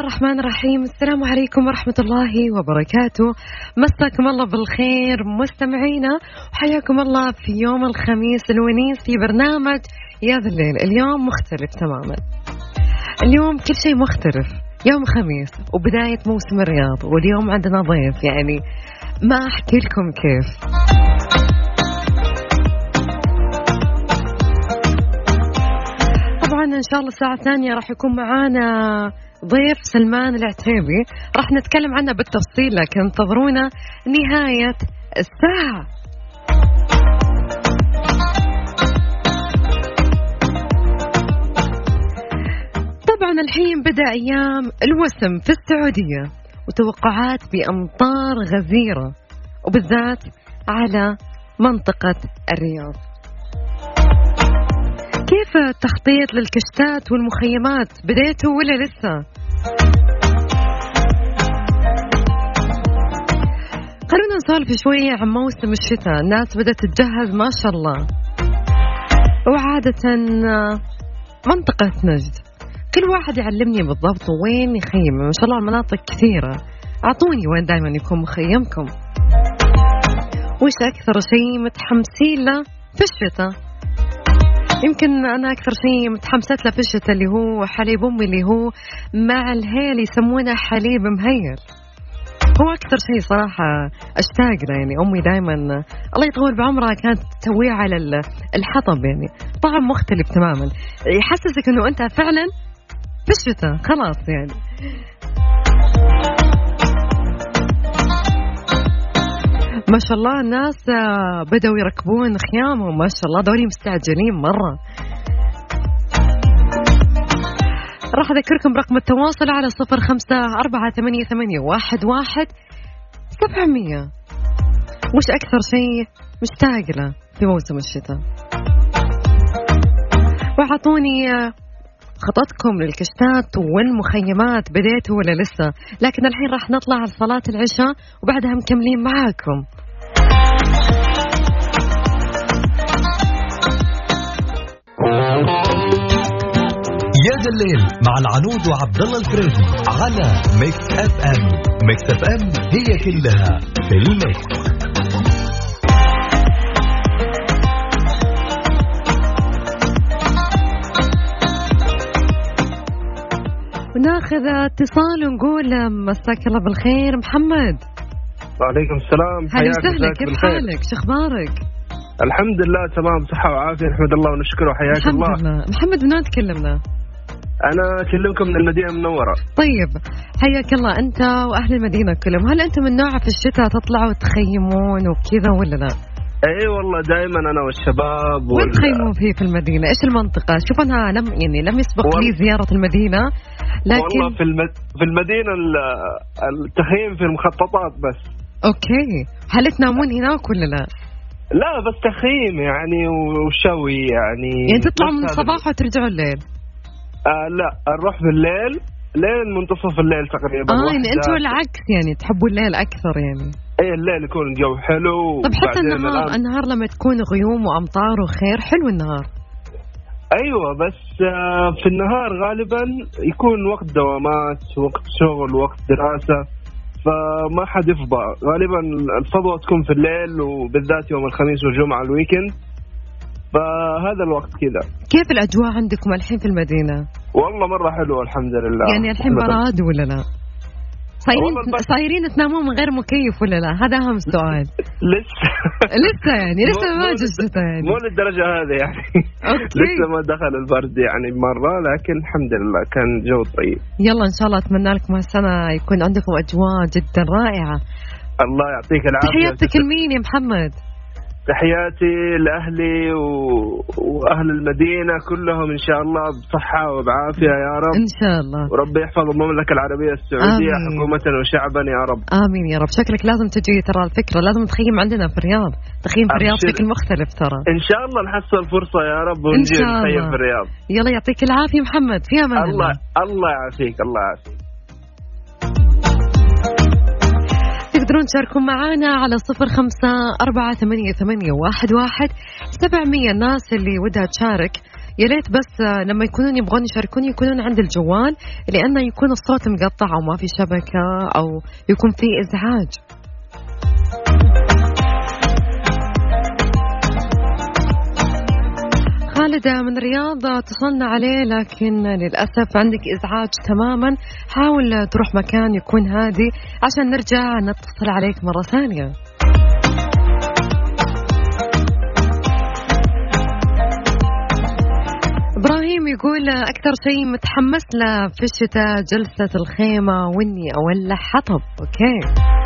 الله الرحمن الرحيم. السلام عليكم ورحمة الله وبركاته. مساكم الله بالخير مستمعينا. وحياكم الله في يوم الخميس الونيس في برنامج يا ذا الليل. اليوم مختلف تماما. اليوم كل شيء مختلف. يوم خميس وبداية موسم الرياض واليوم عندنا ضيف. يعني ما أحكي لكم كيف. طبعا إن شاء الله الساعة الثانية راح يكون معانا ضيف سلمان العتيبي. راح نتكلم عنه بالتفصيل لكن انتظرونا نهاية الساعة. طبعا الحين بدأ أيام الوسم في السعودية وتوقعات بأمطار غزيرة وبالذات على منطقة الرياض. كيف التخطيط للكشتات والمخيمات؟ بديتوا ولا لسه؟ خلونا نسولف شوية عن موسم الشتاء. الناس بدأت تتجهز ما شاء الله. وعادة منطقة نجد. كل واحد يعلمني بالضبط وين يخيم. ما شاء الله المناطق كثيرة. أعطوني وين دائما يكون مخيمكم. وش أكثر شيء متحمسين له في الشتاء؟ يمكن أنا أكثر شيء في الشتاء اللي هو حليب أمي اللي هو مع الهيل يسمونه حليب مهيل. هو أكثر شيء صراحة أشتاق له يعني أمي دائما الله يطول بعمرها كانت تسويه على الحطب يعني طعم مختلف تماما. يحسسك إنه أنت فعلا في الشتاء خلاص يعني. ما شاء الله الناس آه، بدأوا يركبون خيامهم. ما شاء الله دوري مستعجلين مرة. راح أذكركم رقم التواصل على صفر خمسة أربعة ثمانية, ثمانية واحد, واحد سبعمية. وش أكثر شيء مشتاق له في موسم الشتاء؟ وأعطوني آه، خططكم للكشتات والمخيمات بديتوا ولا لسه. لكن الحين راح نطلع على صلاة العشاء وبعدها مكملين معاكم. يا ذا الليل مع العنود وعبد الله الفريدي على Mix FM. Mix FM هي كلها في ال mix. وناخذ اتصال ونقول مساك الله بالخير. محمد. وعليكم السلام. هلا وسهلا. كيف حالك؟ شو أخبارك؟ الحمد لله تمام. صحة وعافية. نحمد الله ونشكره. حياك الحمد الله. لله. محمد من وين تكلمنا؟ أنا أكلمكم من المدينة المنورة. طيب. حياك الله. أنت وأهل المدينة كلهم. هل أنتم من نوع في الشتاء تطلعوا تخيمون وكذا ولا لا؟ إي والله دائما أنا والشباب وين تخيمون فيه في المدينة؟ إيش المنطقة؟ شوف أنا لم يعني لم يسبق وال... لي زيارة المدينة لكن والله في المد... في المدينة التخييم في المخططات بس أوكي هل تنامون هناك ولا لا؟ لا بس تخييم يعني وشوي يعني يعني تطلعوا من الصباح وترجعوا الليل؟ آه لا نروح بالليل لين منتصف الليل تقريبا آه يعني أنتم العكس يعني تحبوا الليل أكثر يعني اي الليل يكون الجو حلو. طب حتى النهار الآن... النهار لما تكون غيوم وأمطار وخير حلو النهار. أيوه بس آه، في النهار غالبا يكون وقت دوامات وقت شغل وقت دراسة فما حد يفضى. غالبا الفضوى تكون في الليل وبالذات يوم الخميس والجمعة الويكند فهذا الوقت كذا. كيف الأجواء عندكم الحين في المدينة؟ والله مرة حلوة الحمد لله. يعني الحين براد ولا لا؟ صايرين صايرين تنامون من غير مكيف ولا لا؟ هذا أهم سؤال. لسه لسه يعني لسه ما الشتاء يعني مو للدرجة هذه يعني أوكي. لسه ما دخل البرد يعني مره لكن الحمد لله كان جو طيب. يلا إن شاء الله أتمنى لكم هالسنة يكون عندكم أجواء جدا رائعة. الله يعطيك العافية تحياتك لمين يا محمد؟ تحياتي لأهلي و... وأهل المدينة كلهم إن شاء الله بصحة وبعافية يا رب. إن شاء الله. وربي يحفظ المملكة العربية السعودية آمين. حكومة وشعبا يا رب. آمين يا رب. شكلك لازم تجي ترى الفكرة. لازم تخيم عندنا في الرياض. تخيم في الرياض. بشكل مختلف ترى. إن شاء الله نحصل فرصة يا رب ونجي نخيم. في الرياض. يلا يعطيك العافية محمد. في أمان الله الله. الله يعافيك الله يعافيك. تقدرون تشاركون معنا على صفر خمسة أربعة ثمانية, ثمانية واحد, واحد. سبعمية الناس اللي ودها تشارك. يا ريت بس آه، لما يكونون يبغون يشاركون يكونون عند الجوال لأنه يكون الصوت مقطع أو ما في شبكة أو يكون في إزعاج. خالد من الرياض اتصلنا عليه لكن للأسف عندك إزعاج تماما. حاول تروح مكان يكون هادي عشان نرجع نتصل عليك مرة ثانية. إبراهيم يقول أكثر شيء متحمس له في الشتاء جلسة الخيمة وإني أولع حطب. أوكي.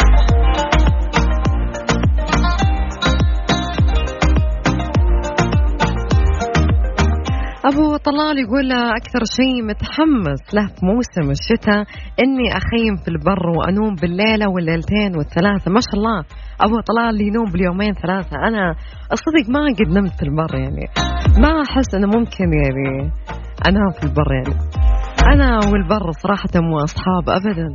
أبو طلال يقول أكثر شيء متحمس له في موسم الشتاء إني أخيم في البر وأنوم بالليلة والليلتين والثلاثة. ما شاء الله. أبو طلال ينوم باليومين ثلاثة. أنا الصدق ما قد نمت في البر يعني. ما أحس إنه ممكن يعني أنام في البر يعني. أنا والبر صراحة مو أصحاب أبدا.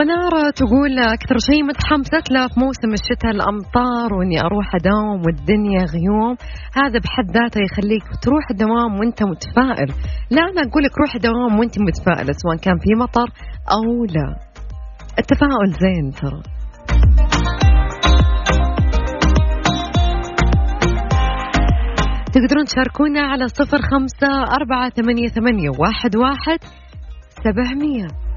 منارة تقول أكثر شيء متحمست له في موسم الشتاء الأمطار وإني أروح أداوم والدنيا غيوم. هذا بحد ذاته يخليك تروح الدوام وأنت متفائل. لا أنا أقول لك روح الدوام وأنت متفائلة سواء كان في مطر أو لا. التفاؤل زين ترى. تقدرون تشاركونا على صفر خمسة أربعة ثمانية, ثمانية واحد, واحد سبعمية.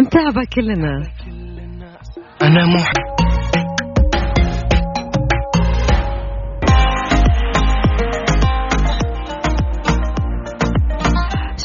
متعبة كلنا. أنا محب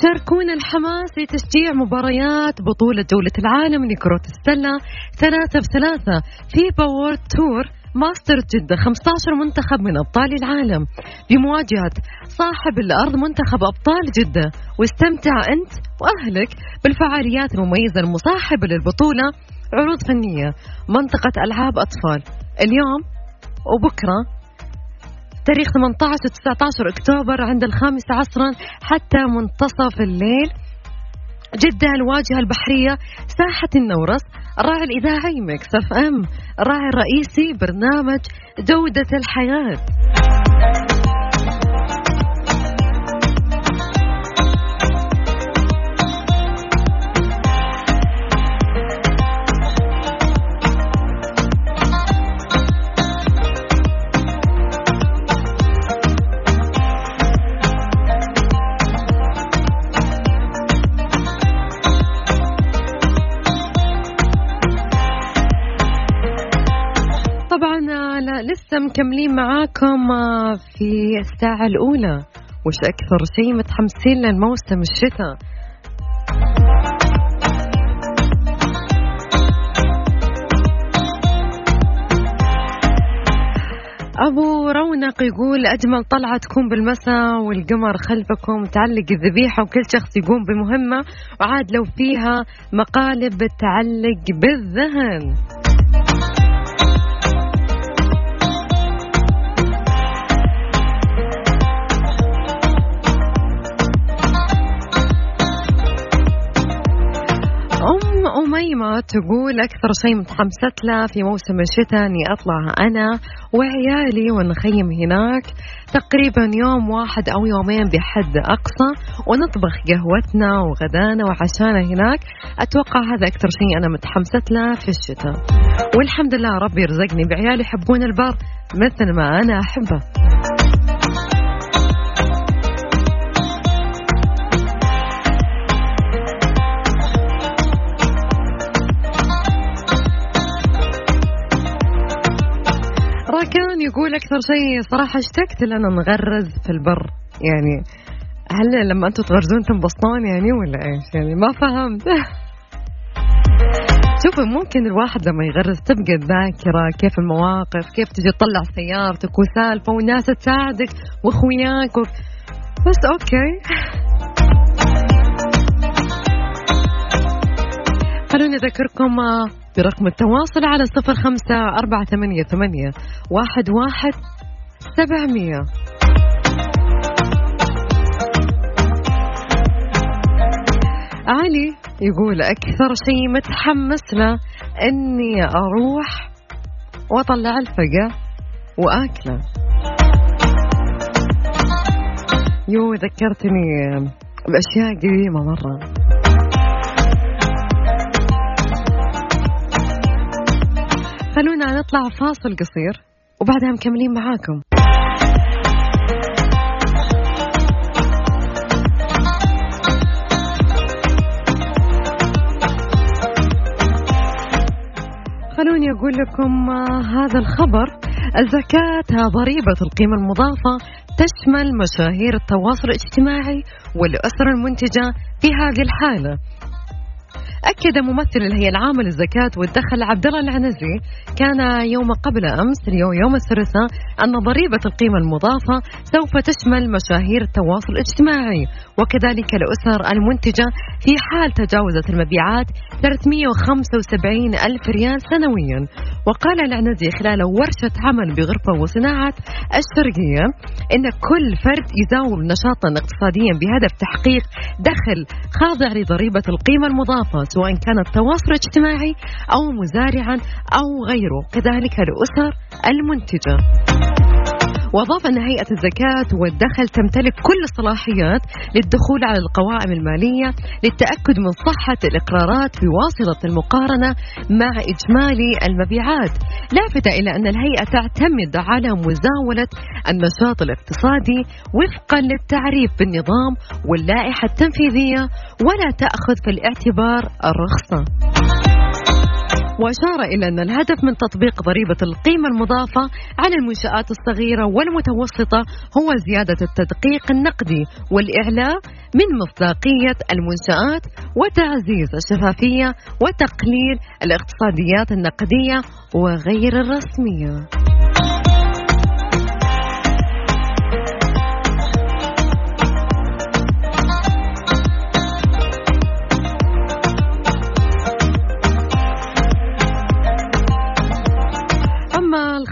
شاركونا الحماس لتشجيع مباريات بطولة جولة العالم لكرة السلة ثلاثة بثلاثة FIBA World Tour Master جدة 15 منتخب من أبطال العالم. بمواجهة صاحب الأرض منتخب أبطال جدة واستمتع أنت وأهلك بالفعاليات المميزة المصاحبة للبطولة. عروض فنية منطقة ألعاب أطفال. اليوم وبكرة تاريخ 18 و 19 أكتوبر عند الخامسة عصرا حتى منتصف الليل. جدة الواجهة البحرية ساحة النورس الراعي الإذاعي Mix FM الراعي الرئيسي برنامج جودة الحياة. لسه مكملين معاكم آه، في الساعة الأولى. وش أكثر شيء متحمسين للموسم الشتاء؟ أبو رونق يقول أجمل طلعة تكون بالمساء والقمر خلفكم تعلق الذبيحة وكل شخص يقوم بمهمة وعاد لو فيها مقالب تعلق بالذهن. أميمة تقول أكثر شيء متحمست له في موسم الشتاء إني أطلع أنا وعيالي ونخيم هناك. تقريبا يوم واحد أو يومين بحد أقصى ونطبخ قهوتنا وغدانا وعشانا هناك. أتوقع هذا أكثر شيء أنا متحمست له في الشتاء. والحمد لله ربي يرزقني بعيال يحبون البر مثل ما أنا أحبه. يقول أكثر شيء صراحة اشتقت لنا نغرز في البر. يعني هل لما أنتم تغرزون تنبسطون يعني ولا إيش؟ يعني ما فهمت. شوفوا ممكن الواحد لما يغرز تبقى الذاكرة كيف المواقف كيف تجي تطلع سيارتك وسالفة والناس تساعدك وأخوياك و... بس أوكي. خلوني أذكركم آه، برقم التواصل على صفر خمسة أربعة ثمانية ثمانية واحد واحد سبعمية. علي يقول أكثر شيء متحمس له إني أروح وأطلع الفقة وآكله. يو ذكرتني بأشياء قديمة مرة. خلونا نطلع فاصل قصير وبعدها مكملين معاكم. خلوني أقول لكم آه، هذا الخبر الزكاة ضريبة القيمة المضافة تشمل مشاهير التواصل الاجتماعي والأسر المنتجة في هذه الحالة. أكد ممثل الهيئة العامة للزكاة والدخل عبد الله العنزي كان يوم قبل أمس يوم الثلاثاء أن ضريبة القيمة المضافة سوف تشمل مشاهير التواصل الاجتماعي وكذلك الأسر المنتجة في حال تجاوزت المبيعات 375 ألف ريال سنويا. وقال العنزي خلال ورشة عمل بغرفة وصناعة الشرقية إن كل فرد يزاول نشاطا اقتصاديا بهدف تحقيق دخل خاضع لضريبة القيمة المضافة. سواء كان التواصل الاجتماعي أو مزارعا أو غيره. كذلك الأسر المنتجة. وأضاف أن هيئة الزكاة والدخل تمتلك كل الصلاحيات للدخول على القوائم المالية للتأكد من صحة الإقرارات بواسطة المقارنة مع إجمالي المبيعات. لافتة إلى أن الهيئة تعتمد على مزاولة النشاط الاقتصادي وفقا للتعريف بالنظام واللائحة التنفيذية ولا تأخذ في الاعتبار الرخصة. وأشار إلى أن الهدف من تطبيق ضريبة القيمة المضافة على المنشآت الصغيرة والمتوسطة هو زيادة التدقيق النقدي والإعلاء من مصداقية المنشآت وتعزيز الشفافية وتقليل الاقتصاديات النقدية وغير الرسمية.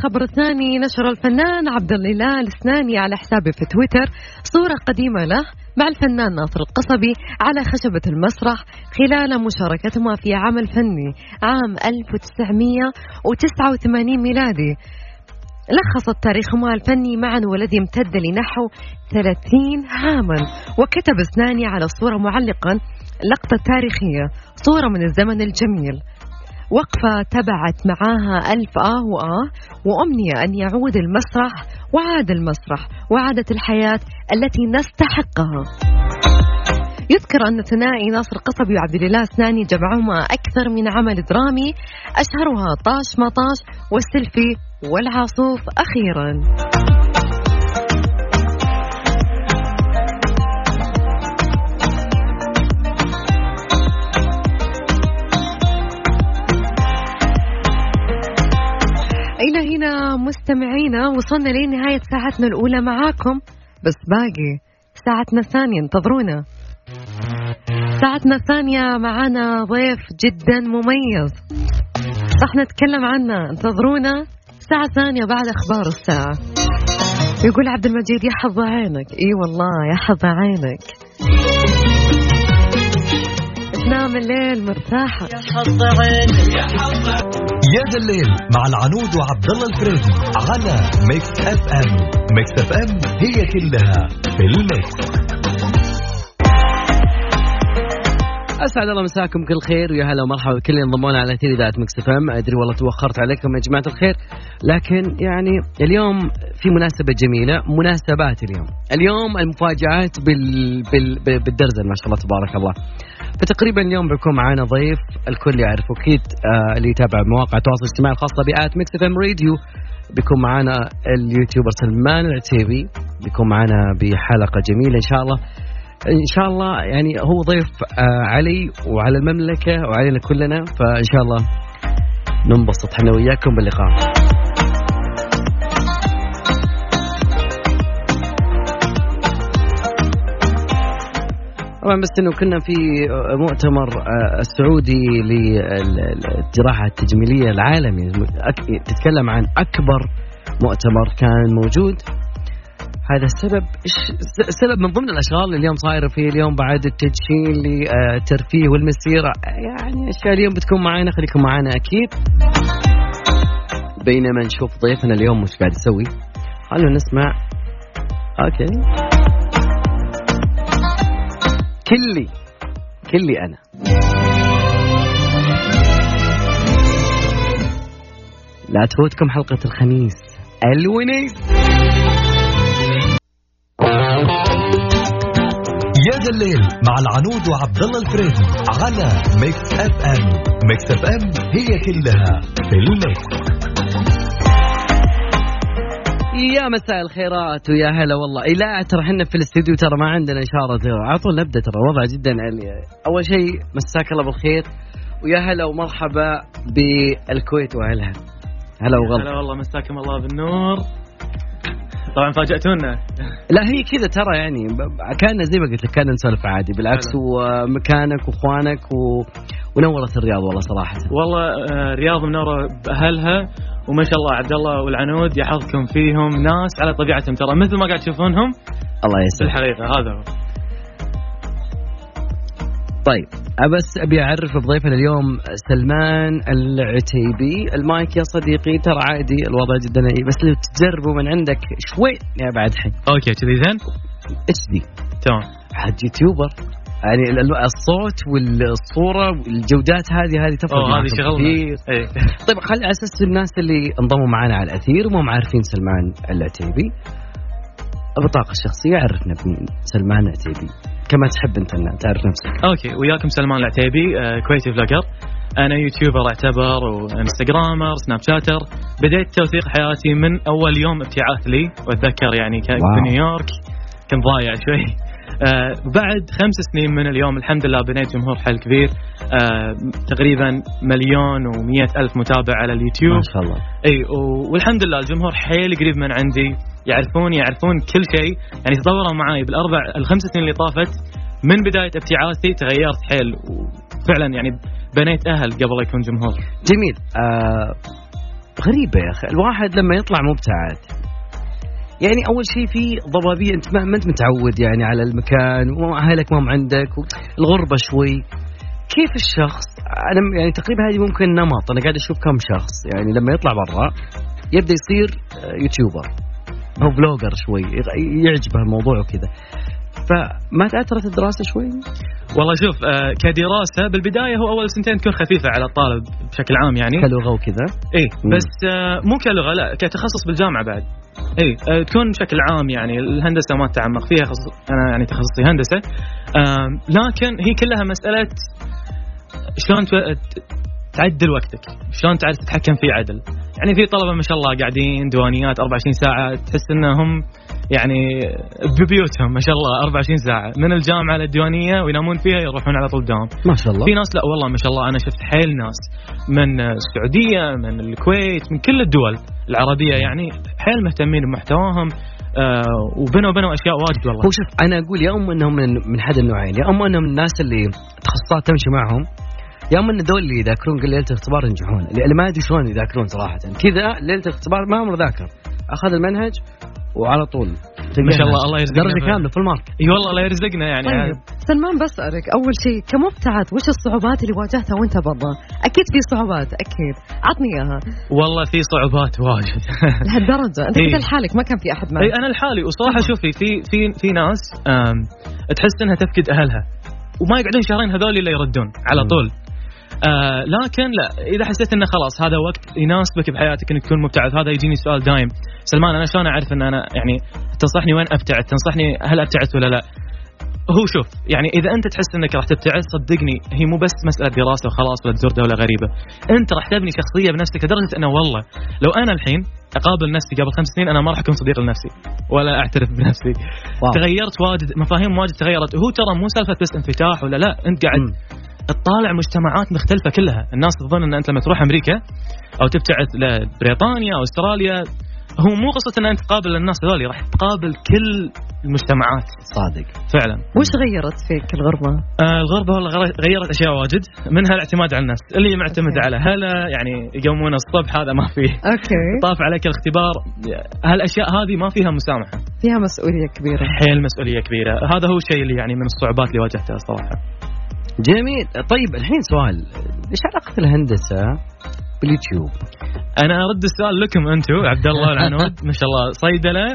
الخبر الثاني نشر الفنان عبد الاله السناني على حسابه في تويتر صورة قديمة له مع الفنان ناصر القصبي على خشبة المسرح خلال مشاركتهما في عمل فني عام 1989 ميلادي. لخصت تاريخهما الفني معا والذي امتد لنحو 30 عاما. وكتب سناني على الصورة معلقا لقطة تاريخية صورة من الزمن الجميل. وقفة تبعت معاها ألف آه وآه وأمنية أن يعود المسرح وعاد المسرح وعادت الحياة التي نستحقها. يذكر أن ثنائي ناصر قصبي وعبد الله سناني جمعهما أكثر من عمل درامي. أشهرها طاش مطاش والسلفي والعاصوف أخيرا. مستمعينا وصلنا لنهاية ساعتنا الأولى معاكم. بس باقي ساعتنا الثانية انتظرونا. ساعتنا الثانية معانا ضيف جدا مميز. راح نتكلم عنه انتظرونا. ساعة ثانية بعد أخبار الساعة. يقول عبد المجيد يا حظ عينك. إي والله يا حظ عينك. تنام الليل مرتاحة. يا حظ عينك يا حظ يا ذا الليل مع العنود وعبد الله الفريدي على Mix FM. Mix FM هي كلها في ال mix. أسعد الله مساكم كل خير ويا هلا ومرحبا بكل اللي انضموا لنا على يا ذا الليل Mix FM أدري والله توخرت عليكم يا جماعة الخير لكن يعني اليوم في مناسبة جميلة مناسبات اليوم. اليوم المفاجآت بال... بال... بال- بالدرزن ما شاء الله تبارك الله. فتقريبا اليوم بيكون معنا ضيف الكل يعرفه أكيد آه اللي يتابع مواقع التواصل الاجتماعي الخاصة ب at Mix FM Radio. بيكون معنا ال YouTuber سلمان العتيبي بيكون معنا بحلقة جميلة إن شاء الله. إن شاء الله يعني هو ضيف آه، علي وعلى المملكة وعلينا كلنا فإن شاء الله ننبسط إحنا وياكم باللقاء. طبعا بس إنه كنا في مؤتمر آه، السعودي للجراحة التجميلية العالمي تتكلم عن أكبر مؤتمر كان موجود. هذا السبب سبب من ضمن الأشغال اللي اليوم صايرة فيه اليوم بعد التدشين للترفيه والمسيرة؟ يعني أشياء اليوم بتكون معنا خليكم معنا أكيد. بينما نشوف ضيفنا اليوم مش قاعد يسوي. خلونا نسمع. okay. كلي كلي أنا. لا تفوتكم حلقة الخميس. الونيس يا ذا الليل مع العنود وعبد الله الفريدي على Mix FM Mix FM هي كلها في ال mix. يا مساء الخيرات ويا هلا والله. اي لا ترى إحنا في الاستديو ترى ما عندنا إشارة على طول نبدأ ترى وضع جدا يعني أول شيء مساك الله بالخير. ويا هلا ومرحبا بالكويت وأهلها. هلا وغلا هلا والله مساكم الله بالنور. طبعا فاجأتونا. لا هي كذا ترى يعني كان زي ما قلت لك كان نسولف عادي. بالعكس ومكانك وإخوانك و... ونورت الرياض والله صراحة. والله آه، الرياض منورة بأهلها وما شاء الله عبد الله والعنود يحظكم فيهم ناس على طبيعتهم ترى مثل ما قاعد تشوفونهم الله يسلمك. الحقيقة هذا هو. طيب بس أبي أعرف بضيفنا اليوم سلمان العتيبي. المايك يا صديقي ترى عادي الوضع جدا بس لو تجربوا من عندك شوي. يا بعد حي okay كذي زين؟ HD تمام. حد YouTuber. يعني الصوت والصورة والجودات هذه هذه تفرق هذه شغلنا. إيه. طيب خلي على أساس الناس اللي انضموا معنا على الأثير وما عارفين سلمان العتيبي. البطاقه الشخصية عرفنا بمين سلمان العتيبي. كما تحب أنت تعرف نفسك. okay وياكم سلمان العتيبي آه كويتي vlogger أنا YouTuber أعتبر و Instagrammer Snapchatter. بديت توثيق حياتي من أول يوم ابتعاث لي وأتذكر يعني كنت في نيويورك. كنت ضايع شوي. آه بعد خمس سنين من اليوم الحمد لله بنيت جمهور حيل كبير. آه تقريبا مليون ومية ألف متابع على اليوتيوب. ما شاء الله. إي والحمد لله الجمهور حيل قريب من عندي. يعرفوني يعرفون كل شيء. يعني تطوروا معي بالأربع الخمس سنين اللي طافت من بداية ابتعاثي تغيرت حيل. وفعلا يعني بنيت أهل قبل يكون جمهور. جميل. آه غريبة يا أخي. الواحد لما يطلع مبتعث يعني أول شيء في ضبابية أنت ما أنت متعود يعني على المكان واهلك ما هم عندك الغربه شوي. كيف الشخص؟ أنا يعني تقريبا هذه ممكن نمط أنا قاعد أشوف كم شخص يعني لما يطلع برا يبدأ يصير YouTuber. أو blogger شوي يعجبه الموضوع وكذا. فما تاثرت الدراسة شوي؟ والله شوف آه كدراسة بالبداية هو أول سنتين تكون خفيفة على الطالب بشكل عام يعني. كلغة وكذا؟ اي بس آه مو كلغة لا كتخصص بالجامعة بعد. اي آه تكون بشكل عام يعني الهندسة ما تتعمق فيها خص... أنا يعني تخصصي هندسة. لكن هي كلها مسألة شلون تعدل وقتك شلون تعرف تتحكم فيه عدل. يعني في طلبة ما شاء الله قاعدين دوانيات 24 ساعة تحس إنهم يعني ببيوتهم ما شاء الله 24 ساعة. من الجامعة للديوانية وينامون فيها يروحون على طول دوام. ما شاء الله. في ناس لا والله ما شاء الله أنا شفت حيل ناس من السعودية من الكويت من كل الدول العربية يعني حيل مهتمين بمحتواهم آه وبنوا بنوا أشياء واجد والله. هو شوف أنا أقول يا أما إنهم من, من حد النوعين يا أما إنهم الناس اللي تخصصات تمشي معهم يا أما إن دول اللي يذاكرون ليلة الاختبار ينجحون. اللي ما أدري شلون يذاكرون صراحة. كذا ليلة الاختبار ما عمره ذاكر. أخذ المنهج وعلى طول. ما شاء الله الله يرزقنا درجة كاملة في المارك اي والله الله يرزقنا يعني. طيب سلمان بسالك أول شيء كمبتعث وش الصعوبات اللي واجهتها وأنت برا؟ أكيد في صعوبات أكيد. عطني إياها. والله في صعوبات واجد. لهالدرجة. أنت كنت لحالك؟ ما كان في أحد معك. اي أنا لحالي. وصراحة شوفي في في في ناس تحس إنها تفقد أهلها. وما يقعدون شهرين هذول إلا يردون على طول. آه لكن لا إذا حسيت إنه خلاص هذا وقت يناسبك بحياتك إنك تكون مبتعث هذا يجيني سؤال دايم. سلمان أنا شلون أعرف إن أنا يعني تنصحني وين أبتعث؟ تنصحني هل أبتعث ولا لا؟ هو شوف يعني إذا أنت تحس إنك راح تبتعد صدقني هي مو بس مسألة دراسة وخلاص ولا تزور دولة غريبة. أنت راح تبني شخصية بنفسك لدرجة إنه والله لو أنا الحين أقابل نفسي قبل خمس سنين أنا ما راح أكون صديق لنفسي ولا أعترف بنفسي. واو. تغيرت واجد مفاهيم واجد تغيرت. وهو ترى مو سالفة بس انفتاح ولا لا أنت قاعد مم. تطالع مجتمعات مختلفة كلها. الناس تظن إن أنت لما تروح أمريكا أو تبتعد لبريطانيا أو أستراليا هو مو قصة إن أنت تقابل الناس هذول راح تقابل كل المجتمعات. صادق. فعلا. وش غيرت فيك الغربة؟ آه الغربة والله غير- غيرت أشياء واجد منها الاعتماد على النفس اللي معتمد okay. على أهله يعني يقومون الصبح هذا ما فيه okay. طاف عليك الاختبار. هالأشياء هذه ما فيها مسامحة. فيها مسؤولية كبيرة. حيل مسؤوليه كبيرة. هذا هو الشيء اللي يعني من الصعوبات اللي واجهتها صراحة. جميل. طيب الحين سؤال. إيش علاقة الهندسة باليوتيوب؟ أنا أرد السؤال لكم أنتم عبد الله والعنود ما شاء الله. صيدله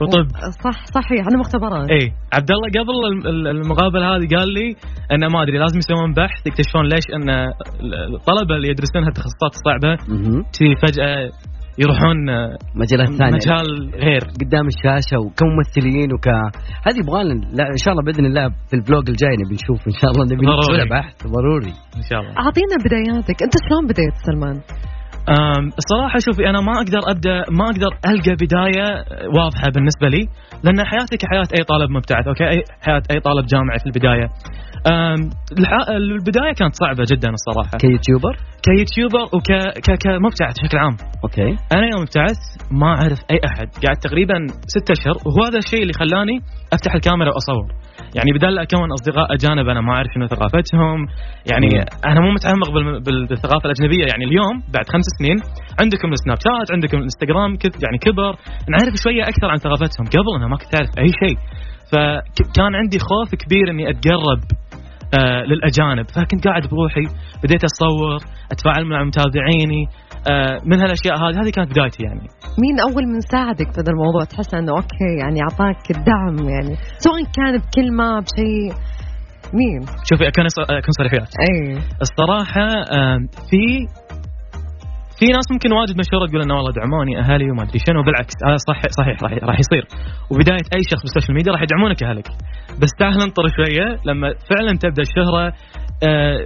وطب. صح صحيح. أنا مختبرات اي عبد الله قبل ال- ال- المقابلة هذه قال لي انه ما أدري لازم يسوون بحث يكتشفون ليش أن الطلبة اللي يدرسون هالتخصصات الصعبه فجأة يروحون مجالات ثانية. مجال غير. قدام الشاشة وكممثلين وك هذه يبغى لنا. لا إن شاء الله بإذن الله في الفلوج الجاي نبي نشوف. إن شاء الله نبي ضروري. نسوي بحث ضروري. إن شاء الله. أعطينا بداياتك. أنت شلون بديت سلمان؟ أم، الصراحة شوفي أنا ما أقدر أبدأ ما أقدر ألقى بداية واضحة بالنسبة لي لأن حياتي كحياة أي طالب مبتعث okay؟ أي حياة أي طالب جامعي في الح- البداية كانت صعبة جدا الصراحة. ك YouTuber؟ ك YouTuber وك ك- كمبتعث بشكل عام. okay. أنا يوم ابتعثت ما أعرف أي أحد. قعدت تقريبا ستة أشهر وهو هذا الشيء اللي خلاني أفتح الكاميرا وأصور. يعني بدل أكون أصدقاء أجانب أنا ما أعرف شنو ثقافتهم. يعني أنا مو متعمق بالثقافة الأجنبية. يعني اليوم بعد خمس سنين عندكم السناب شات عندكم الإنستغرام يعني كبر. نعرف شوية أكثر عن ثقافتهم. قبل أنا ما كنت أعرف أي شيء. فكان عندي خوف كبير إني أتقرب للأجانب. فكنت قاعد بروحي بديت اصور أتفاعل مع متابعيني آه من هالأشياء هذه. هذه كانت بدايتي يعني. مين أول من ساعدك في هذا الموضوع؟ تحس إنه okay يعني أعطاك الدعم يعني. سواء كان بكلمة بشيء مين؟ شوفي أكون أكون صريح وياك. اي الصراحة آه في في ناس ممكن واجد مشهورة تقول إنه والله دعموني أهلي وما أدري شنو بالعكس هذا صح صحيح راح راح يصير. وبداية أي شخص بالسوشيال ميديا راح يدعمونك أهلك. بس تعال ننطر شوية لما فعلا تبدأ الشهرة آه،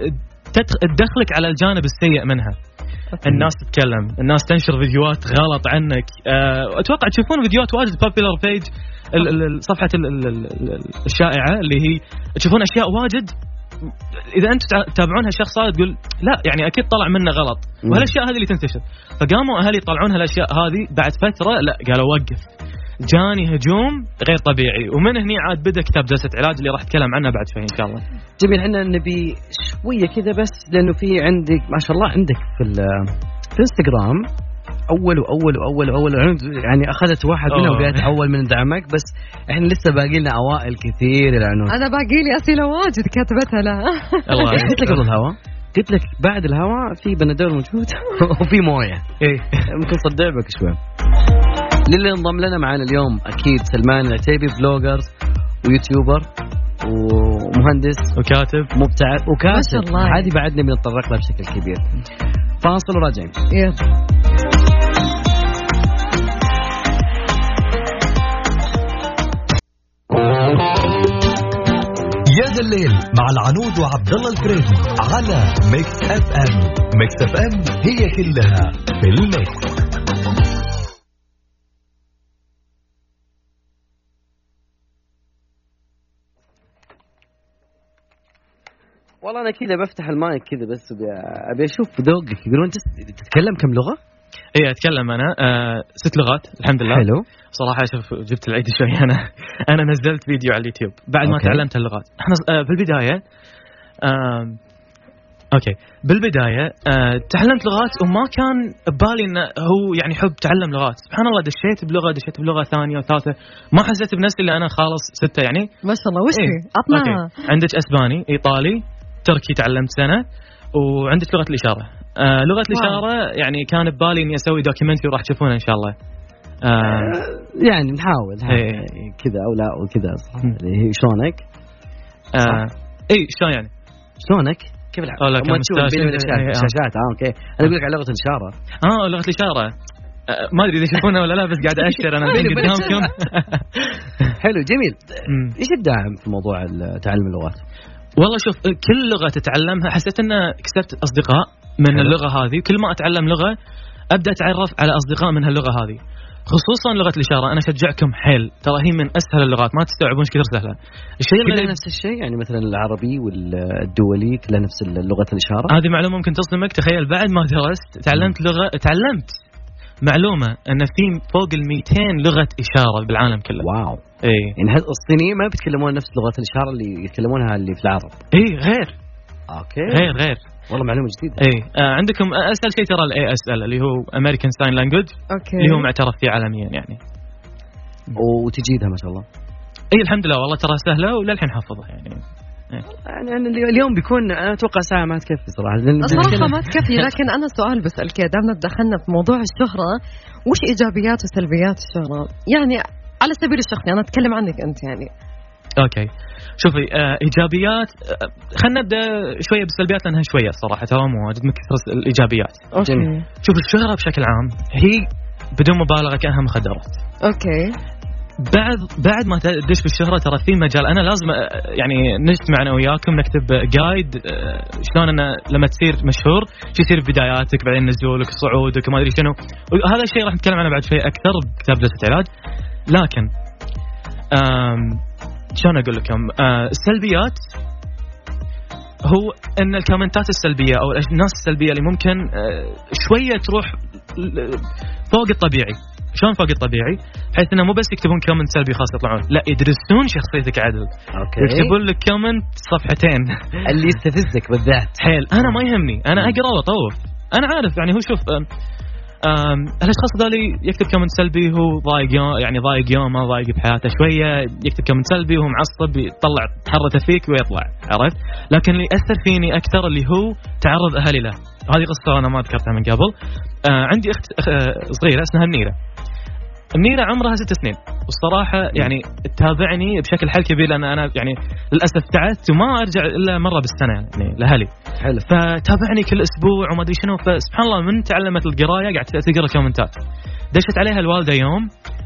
تدخ- تدخلك على الجانب السيء منها. الناس تتكلم الناس تنشر فيديوهات غلط عنك. أه أتوقع تشوفون فيديوهات واجد popular page صفحة ال- ال- ال- ال- الشائعة اللي هي تشوفون أشياء واجد إذا أنتم تتابعونها شخص هذا تقول لا يعني أكيد طلع منه غلط. وهالأشياء هذه اللي تنتشر. فقاموا أهلي يطلعون هالأشياء هذه بعد فترة لا قالوا وقف. جاني هجوم غير طبيعي. ومن هني عاد بدأ كتاب جلسة علاج اللي راح أتكلم عنه بعد شوي إن شاء الله. جميل إحنا نبي شوية كذا بس لأنه في عندك ما شاء الله عندك في في الانستغرام أول وأول وأول وأول يعني أخذت واحد منها أوه. وقالت أول من دعمك بس إحنا لسه باقي لنا أوائل كثير يا عنود أنا باقي لي أسئلة واجد كاتبتها لها الله قلت لك قبل الهواء؟ قلت لك بعد الهواء في بنادول موجود. وفي موية. إيه. ممكن صدع بك شوي. للي انضم لنا معنا اليوم أكيد سلمان العتيبي blogger و YouTuber ومهندس. وكاتب. مبتعث. وكاتب. ما شاء الله. هذه بعدنا بنتطرق لها بشكل كبير. فاصل وراجعين. يلا. الليل مع العنود وعبد الله الفريدي على ميكس اف ام ميكس اف ام هي كلها في الميكس. والله أنا كذا بفتح المايك كذا بس أبي أشوف ذوقك. يقولون تتكلم كم لغة؟ إيه أتكلم أنا. آه ست لغات الحمد لله. حلو. صراحة شوف جبت العيد شوي أنا. أنا نزلت فيديو على اليوتيوب. بعد ما okay. تعلمت اللغات. إحنا آه في البداية آه okay. بالبداية آه تعلمت لغات وما كان ببالي إنه هو يعني حب تعلم لغات. سبحان الله دشيت بلغة دشيت بلغة ثانية وثالثة. ما حسيت بنفسي إلا أنا خالص ستة يعني. ما شاء الله. وش إيه. عطنا أوكي. عندك أسباني إيطالي تركي تعلمت سنة وعندك لغة الإشارة. آه لغة الإشارة يعني كان ببالي إني أسوي documentary وراح تشوفونه إن شاء الله آه يعني نحاول إيه. كذا أو لا أو كذا صح مم. اللي هي شلونك؟ آه إي شلون يعني؟ شلونك؟ كيف الحال؟ والله كان آه. الشاشات آه okay أنا أقول لك على لغة الإشارة آه لغة الإشارة ما أدري إذا يشوفونه ولا لا بس قاعد اشر أنا قدامكم حلو جميل. إيش الداعم في موضوع تعلم اللغات؟ والله شوف كل لغة تتعلمها حسيت ان كسبت أصدقاء من حلو. اللغة هذه. كل ما أتعلم لغة أبدأ أتعرف على أصدقاء من هاللغة هذه. خصوصا لغة الإشارة. أنا أشجعكم. حيل. ترى هي من أسهل اللغات. ما تستوعبون إيش كثر سهلة. الشيء كلها الغريب نفس الشيء. يعني مثلا العربي والدولي كلها نفس لغة الإشارة؟ هذه معلومة ممكن تصدمك. تخيل بعد ما درست تعلمت لغه تعلمت معلومة أن في فوق ال 200 لغة إشارة بالعالم كله. واو. إي. يعني الصينيين ما بيتكلمون نفس لغة الإشارة اللي يتكلمونها اللي في العرب؟ إي غير. okay. غير غير. والله معلومة جديدة. اي آه عندكم اسهل شيء ترى ال ASL اللي هو American Sign Language okay. اللي هو معترف فيه عالميا يعني. وتجيدها ما شاء الله. اي الحمد لله والله ترى سهلة وللحين حافظها يعني. يعني اليوم- بيكون أنا أتوقع ساعة ما تكفي صراحة. الصراحة ما تكفي لكن أنا سؤال بسألك دامنا دخلنا في موضوع الشهرة وش إيجابيات وسلبيات الشهرة؟ يعني على سبيل الشخصي أنا أتكلم عنك أنت يعني. okay. شوفي آه إيجابيات آه خلينا نبدأ شوية بالسلبيات لأنها شوية صراحة ترى مو واجد من كثر الإيجابيات. جميل. شوف الشهرة بشكل عام هي بدون مبالغة كأنها مخدرات. okay. بعد بعد ما تدش بالشهرة ترى في مجال أنا لازم آه، يعني نجتمع أنا وياكم نكتب guide آه، شلون أنا لما تصير مشهور شو يصير بداياتك بعدين نزولك صعودك وما أدري شنو. هذا الشيء راح نتكلم عنه بعد شوي أكثر بكتاب جلسة علاج لكن شلون أقول لكم؟ آه، السلبيات هو إن ال commentات السلبية أو الناس السلبية اللي ممكن آه، شوية تروح فوق الطبيعي. شلون فوق الطبيعي؟ بحيث إنه مو بس يكتبون comment سلبي خاص يطلعون، لا يدرسون شخصيتك عدل، okay. يكتبون لك comment صفحتين. اللي يستفزك بالذات. حيل، أنا ما يهمني، أنا أقرأ وأطوف، أنا عارف يعني هو شوف أم الأشخاص ذولي يكتب comment سلبي هو ضايق يوم يعني ضايق يومه ضايق بحياته شوية يكتب comment سلبي وهو معصب يطلع حرته فيك ويطلع عرفت؟ لكن اللي اثر فيني أكثر اللي هو تعرض أهلي له، هذه قصة أنا ما ذكرتها من قبل. آه عندي اخت آه، صغيرة اسمها منيره. منيره عمرها ست سنين. والصراحة يعني تتابعني بشكل حيل كبير لأن أنا يعني للأسف تعبت وما أرجع إلا مرة بالسنة يعني لأهلي. حلو. فتابعني كل أسبوع وما أدري شنو فسبحان الله من تعلمت القراية قاعد تقرأ commentات دشت عليها الوالدة يوم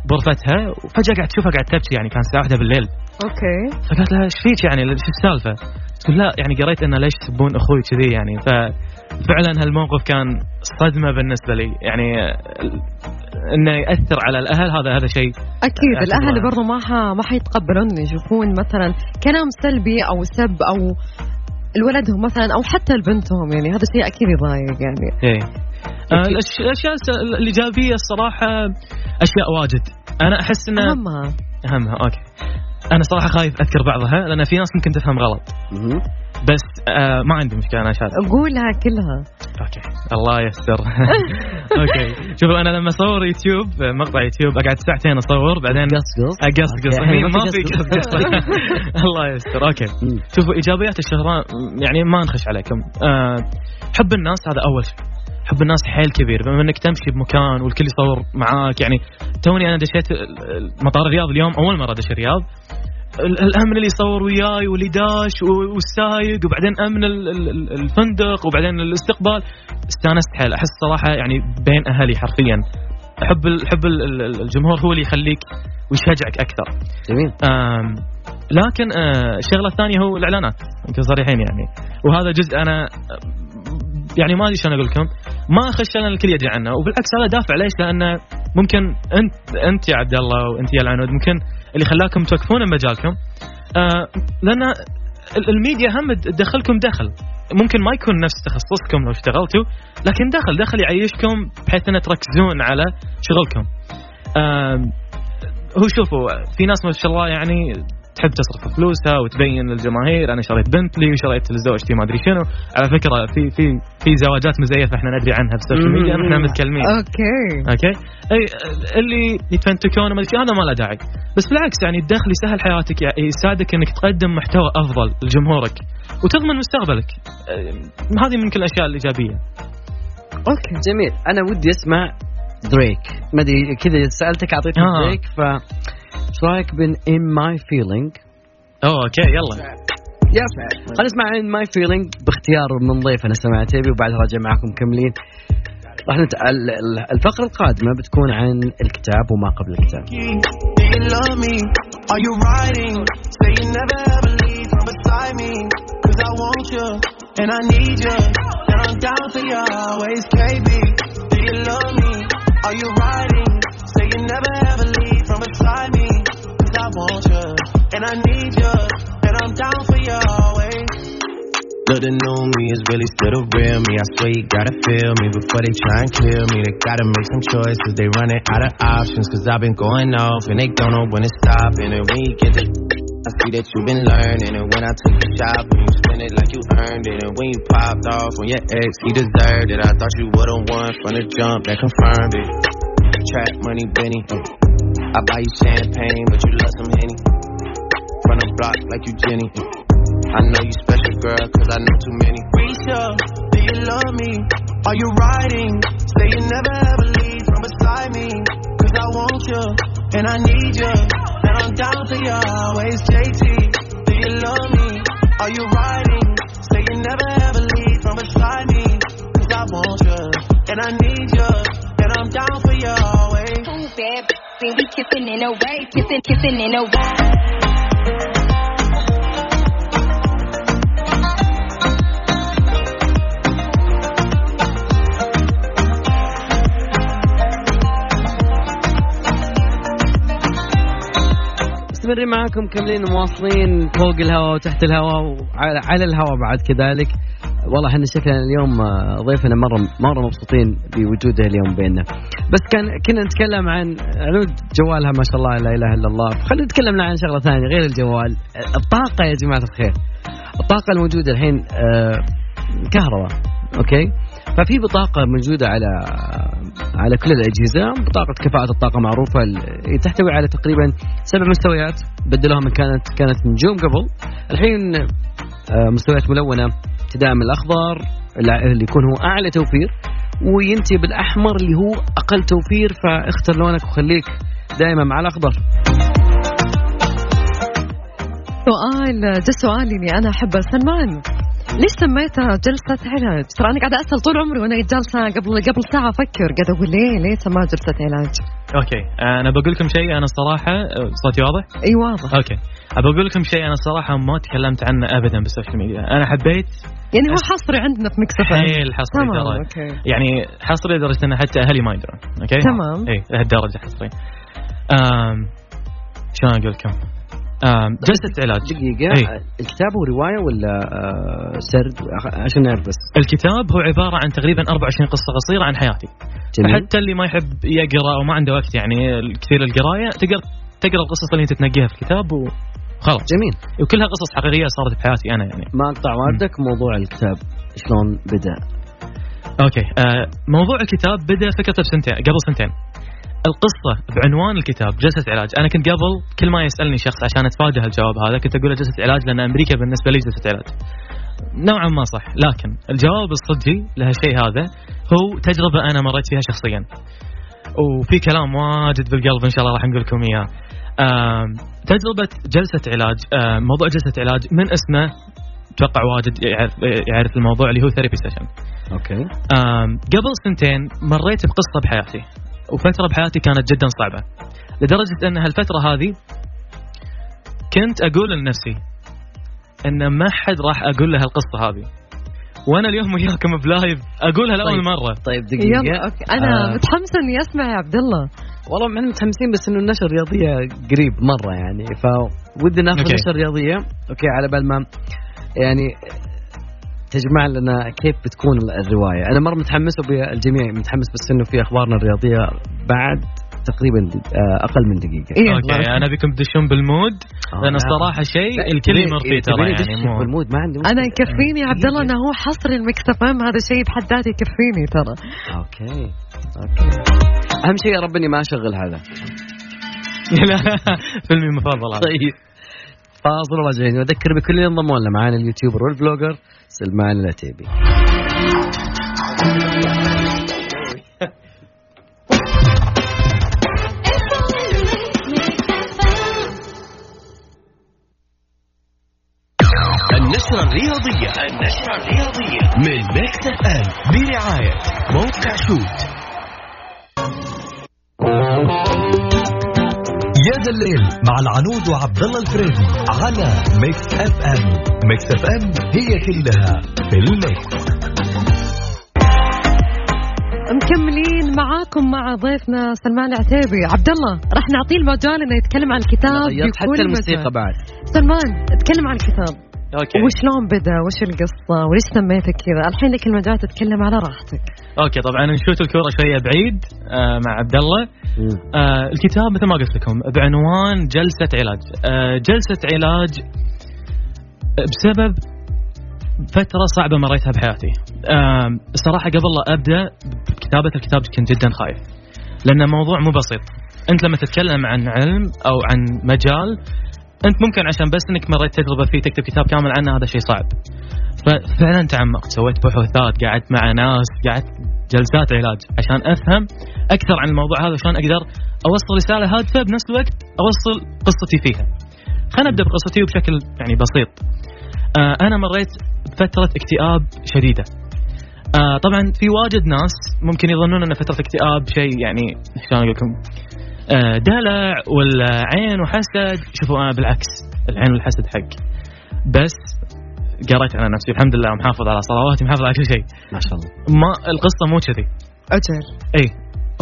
بغرفتها وفجأة قاعد تشوفها قاعد تبكي يعني كان الساعة واحدة بالليل. okay. فقالت لها إيش فيك يعني؟ شو السالفة؟ تقول لا يعني قريت إنه ليش تسبون أخوي كذي يعني؟ ففعلا هالموقف كان صدمة بالنسبة لي. يعني إنه يأثر على الأهل هذا هذا شيء أكيد الأهل طبعاً. برضو ما ح... ما حيتقبلون يشوفون مثلا كلام سلبي أو سب أو لولدهم مثلا أو حتى لبنتهم. يعني هذا شيء أكيد يضايق يعني. إيه. آه، الأشياء الإيجابية الصراحة أشياء واجد. أنا أحس إنه أهمها. أهمها أوكي. أنا صراحة خايف أذكر بعضها لأن في ناس ممكن تفهم غلط. بس آه ما عندي مشكلة أنا شاذ قولها كلها. أوكي. الله يستر. أوكي. شوفوا أنا لما أصور يوتيوب مقطع يوتيوب أقعد ساعتين أصور بعدين قصقص. اقصقص okay. هي ما في قصقص. الله يستر. okay. شوفوا إيجابيات الشهرة يعني ما نخش عليكم. آه حب الناس هذا أول شيء. حب الناس حيل كبير. بما إنك تمشي بمكان والكل يصور معاك يعني توني أنا دشيت مطار الرياض اليوم أول مرة أدش الرياض. ال- الأمن اللي يصور وياي واللي داش والسايق وبعدين أمن ال- ال- ال- الفندق وبعدين الاستقبال. استانست حيل. أحس صراحة يعني بين أهلي حرفيا. حب حب ال- ال- الجمهور هو اللي يخليك ويشجعك أكثر. جميل. لكن آه، الشغلة الثانية هو الإعلانات. نكون صريحين يعني. وهذا جزء أنا آه، يعني ما أدري شلون أقول لكم. ما اخش لأن الكل يدري عنه. وبالعكس هذا دافع ليش؟ لأنه ممكن انت أنت يا عبد الله وأنت يا العنود ممكن اللي خلاكم توقفون بمجالكم آه لأن ال- الميديا هم تدخلكم دخل. ممكن ما يكون نفس تخصصكم لو اشتغلتوا لكن دخل دخل يعيشكم بحيث أن تركزون على شغلكم. آم، هو شوفوا في ناس ما شاء الله يعني تحب تصرف فلوسها وتبين للجماهير أنا شريت بنتلي وشريت لزوجتي ما أدري شنو. على فكرة في في في زواجات مزيفة إحنا ندري عنها في السوشيال ميديا إحنا متكلمين. okay. okay? إي اللي يتفنتكون وما أدري هذا ما له داعي. بس بالعكس يعني الدخل يسهل حياتك يعني يساعدك إنك تقدم محتوى أفضل لجمهورك وتضمن مستقبلك. هذه من كل الأشياء الإيجابية. okay. جميل. أنا ودي أسمع دريك ما أدري كذا سألتك اعطيتك آه. دريك ف إيش رايك ب In My Feelings؟ okay يلا يا خلينا نسمع In My Feelings باختيار من ضيفنا سماعة تيبي وبعدها راجع معكم مكملين راح الفقرة القادمة بتكون عن الكتاب وما قبل الكتاب. Are you riding? Say you never ever leave from beside me. I want you and I need you. And I'm down for you always. Look, the new me is really still the real me. I swear you gotta feel me before they try and kill me. They gotta make some choices. They running out of options. Cause I've been going off and they don't know when to stop. And when you get the I see that you've been learning. And when I took the shopping, you spend it like you earned it. And when you popped off on your ex, he deserved it. I thought you would've won from the jump that confirmed it. Trap money, Benny. I buy you champagne, but you love some Henny. Run the block like you Jenny. I know you special, girl, cause I know too many. Risha, do you love me? Are you riding? Say you never ever leave from beside me. Cause I want you, and I need you. And I'm down for you always, JT. Do you love me? Are you riding? Say you never ever leave from beside me. Cause I want you, and I need you. And I'm down for you always. Too bad, then we kissing in a way, kissing, kissing in a way. مستمرين معاكم كاملين مواصلين فوق الهواء وتحت الهواء وعلى على الهواء بعد كذلك والله إحنا شكلنا اليوم آه، ضيفنا مره مرة مبسوطين بوجوده اليوم بيننا. بس كان كنا نتكلم عن عنود جوالها ما شاء الله لا إله إلا الله. خلينا نتكلم عن شغلة ثانية غير الجوال. الطاقة يا جماعة الخير. الطاقة الموجودة الحين آه، كهرباء أوكي؟ ففي بطاقة موجودة على على كل الأجهزة بطاقة كفاءة الطاقة معروفة ال- تحتوي على تقريبا سبع مستويات بدلوها من كانت كانت نجوم قبل. الحين آه، مستويات ملونة. ابتداء من الأخضر الع- اللي يكون هو أعلى توفير وينتهي بالأحمر اللي هو أقل توفير فاختر لونك وخليك دائما مع الأخضر سؤال ده السؤال اللي أنا احبه سلمان ليش سميتها جلسة علاج؟ ترى أنا قاعدة أسأل طول عمري وأنا جالسة قبل قبل ساعة أفكر قاعدة أقول ليه ليه سماها جلسة علاج؟ أوكي أنا بقول لكم شيء أنا الصراحه صوتي واضح؟ إي واضح okay ابى أقول لكم شيء أنا الصراحه ما تكلمت عنه ابدا بالسوشيال ميديا. أنا حبيت يعني هو حصري عندنا في مكس إف إم. حيل حصري تمام okay. يعني حصري لدرجة إن حتى أهلي ما يدرون okay? تمام. اي لهالدرجة حصري. أم شلون أقول لكم؟ أم جلسة علاج دقيقة. إيه. الكتاب هو رواية ولا آه، سرد؟ عشان نعرف بس. الكتاب هو عبارة عن تقريبا 24 قصة قصيرة عن حياتي. جميل. حتى اللي ما يحب يقرأ أو ما عنده وقت يعني كثير القراية تقدر تقرأ القصص اللي أنت تنقيها في الكتاب وخلاص جميل. وكلها قصص حقيقية صارت بحياتي أنا يعني. ما أقطع واردك موضوع الكتاب شلون بدأ؟ أوكي. آه موضوع الكتاب بدأ فكرته بسنتين قبل سنتين. القصة بعنوان الكتاب جلسة علاج. أنا كنت قبل كل ما يسألني شخص عشان أتفادى هالجواب هذا كنت أقول له جلسة علاج لأن أمريكا بالنسبة لي جلسة علاج. نوعا ما صح. لكن الجواب الصدقي لهالشيء هذا هو تجربة أنا مريت فيها شخصيا. وفي كلام واجد بالقلب إن شاء الله راح نقول لكم إياه. آم، تجربة جلسة علاج موضوع جلسة علاج من اسمه أتوقع واجد يعرف, يعرف الموضوع اللي هو therapy session okay. قبل سنتين مريت بقصة بحياتي وفترة بحياتي كانت جدا صعبة لدرجة أن هالفترة هذه كنت أقول لنفسي أن ما حد راح أقول له هالقصة هذه وأنا اليوم وياكم ب live أقولها لأول طيب. مرة. طيب يلا دقيقة. okay. أنا آه. متحمسة إني أسمع يا عبد الله والله إحنا متحمسين بس إنه النشر الرياضية قريب مرة يعني فودي ناخذ okay. نشر رياضية. okay على بال ما يعني تجمع لنا كيف بتكون الرواية. أنا مرة متحمس والجميع متحمس بس إنه في أخبارنا الرياضية بعد. تقريبا آه، أقل من دقيقة. إيه okay أنا ابيكم تدشون بال mood. لأن الصراحة شيء الكل يمر فيه ترى يعني مو بال mood ما عندي أنا يكفيني يا عبد الله إنه هو حصري لمكس اف ام هذا شيء بحد ذاته يكفيني ترى. okay. okay. أهم شيء يا رب إني ما أشغل هذا. لا فيلمي المفضل طيب. فاصل وراجعين واذكر بكل اللي انضموا لنا. معانا اليوتيوبر وال vlogger سلمان العتيبي النشرة الرياضية. النشرة الرياضية. من ميكس اف ام برعاية موقع شوت. يا ذا الليل مع العنود وعبد الله الفريدي على ميكس أف أم. ميكس أف أم هي كلها في ال mix. مكملين معاكم مع ضيفنا سلمان العتيبي. عبد الله راح نعطيه المجال إنه يتكلم عن الكتاب حتى الموسيقى. بعد. سلمان اتكلم عن الكتاب. okay. وشلون بدا؟ وش القصة؟ وليش سميته كذا؟ الحين لك المجال تتكلم على راحتك. okay طبعا ن shoot الكورة شوية بعيد آه مع عبد الله آه الكتاب مثل ما قلت لكم بعنوان جلسة علاج. آه جلسة علاج بسبب فترة صعبة مريتها بحياتي. الصراحة قبل لا أبدأ بكتابة الكتاب كنت جدا خايف. لأن موضوع مو بسيط. أنت لما تتكلم عن علم أو عن مجال أنت ممكن عشان بس أنك مريت تجربة فيه تكتب كتاب كامل عنه هذا شيء صعب. ففعلا تعمقت سويت بحوثات قعدت مع ناس قعدت جلسات علاج عشان أفهم أكثر عن الموضوع هذا وشلون أقدر أوصل رسالة هادفة بنفس الوقت أوصل قصتي فيها. خلينا نبدأ بقصتي وبشكل يعني بسيط. آه أنا مريت بفترة اكتئاب شديدة. آه طبعا في واجد ناس ممكن يظنون إن فترة اكتئاب شيء يعني شلون أقول لكم دلع ولا عين وحسد. شوفوا أنا بالعكس العين والحسد حق. بس قريت على نفسي. الحمد لله محافظ على صلواتي محافظ على كل شيء. ما شاء الله. ما القصة مو كذي. أجل اي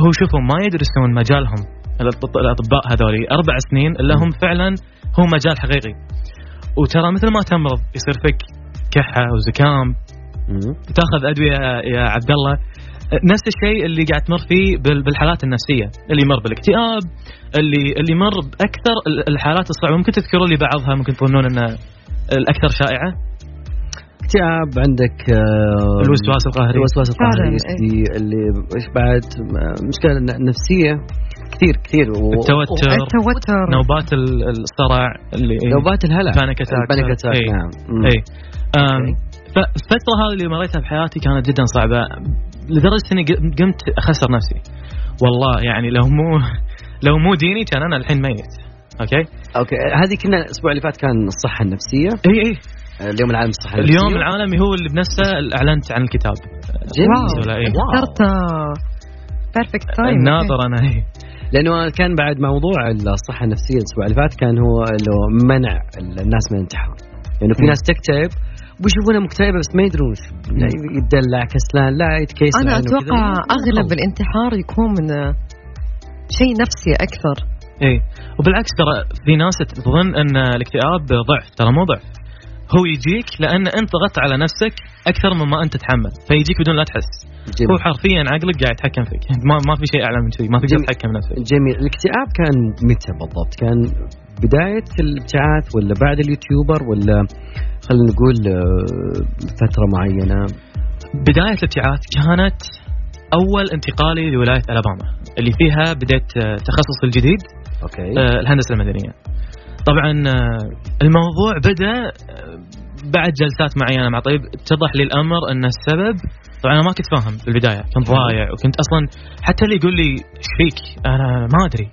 هو شوفوا ما يدرسون مجالهم. الأطباء هذولي أربع سنين إلا هم فعلا هو مجال حقيقي. وترى مثل ما تمرض يصير فيك كحة وزكام. تاخذ أدوية يا عبد الله. نفس الشيء اللي قاعد تمر فيه بال- بالحالات النفسية. اللي يمر بالاكتئاب اللي اللي مر بأكثر ال- الحالات الصعبة. ممكن تذكروا لي بعضها ممكن تظنون انه الأكثر شائعة؟ اكتئاب عندك الوسواس القهري. الوسواس القهري يسدي اللي إيش بعد؟ مشكلة نفسية كثير كثير. و- التوتر. التوتر. نوبات ال- الصرع اللي نوبات الهلع. Panic attack. ال panic attack إيه. نعم. اي okay. فالفترة هذه اللي مريتها بحياتي كانت جدا صعبة. لدرجة إني قمت أخسر نفسي. والله يعني لو مو لو مو ديني كان أنا الحين ميت. okay? okay. هذه كنا الأسبوع اللي فات كان الصحة النفسية. إي إي. آه، اليوم العالم الصحة النفسية. اليوم العالمي هو اللي بنفسه اعلنت عن الكتاب. جميل. ولا؟ اخترت perfect timing الناظر أنا إيه. لأنه كان بعد موضوع الصحة النفسية الأسبوع اللي فات كان هو اللي منع الناس من الانتحار. لأنه في مم. ناس تكتئب ويشوفونها مكتئبة بس ما يدرون لا يدلع كسلان لا يتكيس أنا. أتوقع أغلب الانتحار يكون من آه، شيء نفسي أكثر. اي وبالعكس ترى في ناس تظن إن الاكتئاب ضعف ترى مو ضعف. هو يجيك لأن أنت ضغطت على نفسك أكثر مما أنت تتحمل فيجيك بدون لا تحس. جميل. هو حرفيا عقلك قاعد يتحكم فيك. ما ما في شيء أعلى من كذي ما تقدر. تتحكم نفسك جميل. الاكتئاب كان متى بالضبط؟ كان بداية الابتعاث ولا بعد اليوتيوبر ولا خلينا نقول آه، فترة معينة؟ بداية الابتعاث كانت أول انتقالي لولاية ألاباما اللي فيها بديت آه، تخصصي الجديد أوكي. آه، الهندسة المدنية. طبعا آه، الموضوع بدأ آه، بعد جلسات معينه مع طبيب. اتضح لي الأمر أن السبب طبعا أنا ما كنت فاهم في البداية كنت ضايع وكنت أصلا حتى اللي يقول لي إيش فيك؟ أنا ما أدري.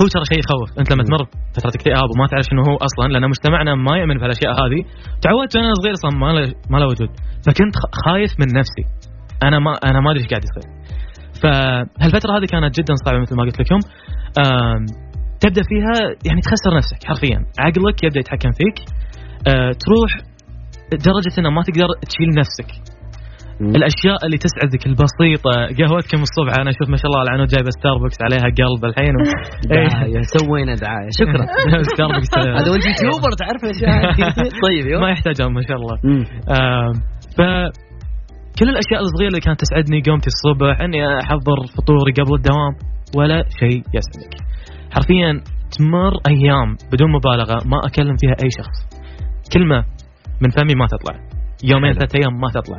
هو ترى شيء يخوف. أنت لما تمر فتره اكتئاب وما تعرف شنو هو أصلا لأن مجتمعنا ما يؤمن في الاشياء هذه تعودت وأنا صغير أصلا ما له ما له وجود. فكنت خايف من نفسي. أنا ما أنا ما أدري إيش قاعد يصير. فهالفترة هذه كانت جدا صعبة مثل ما قلت لكم. تبدأ فيها يعني تخسر نفسك حرفيا. عقلك يبدأ يتحكم فيك. آه، تروح لدرجه إنه ما تقدر تشيل نفسك. مم. الأشياء اللي تسعدك البسيطة. قهوتكم الصبح أنا أشوف ما شاء الله العنود جايبة ستاربكس عليها قلب الحين. و... دعايه سوينا دعاية. شكرا. ستاربكس هذا وانت يوتيوبر تعرف. طيب ما يوم يحتاجون ما شاء الله. ف كل الأشياء الصغيرة اللي كانت تسعدني قومتي الصبح إني أحضر فطوري قبل الدوام ولا شيء يسعدك. حرفيا تمر أيام بدون مبالغة ما أكلم فيها أي شخص. كلمة من فمي ما تطلع. يومين. ثلاث أيام ما تطلع.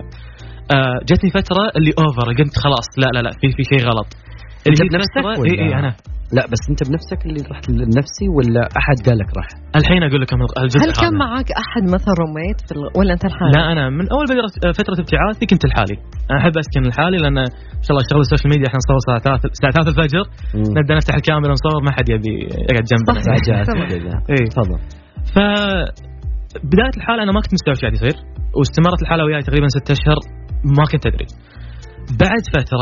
آه جتني فترة اللي over قلت خلاص لا لا لا في في شيء غلط. هي بنفسك؟ اي اي أنا لا بس أنت بنفسك اللي رحت للنفسي ولا أحد قال لك راح؟ الحين أقول الجزء هل كان. معك أحد مثلا roommate في ال... ولا أنت الحالة؟ لا أنا من أول فتره ابتعاثي كنت لحالي أنا أحب أسكن لحالي لأن ما شاء الله شغل السوشيال ميديا إحنا نصور الساعة 3 الساعة 3 الفجر مم. نبدأ نفتح الكاميرا ونصور ما حد يبي يقعد جنبنا صح. اي تفضل ف بداية الحالة أنا ما كنت مستوعب إيش قاعد يصير واستمرت الحالة وياي تقريبا ستة أشهر ما كنت أدري بعد فترة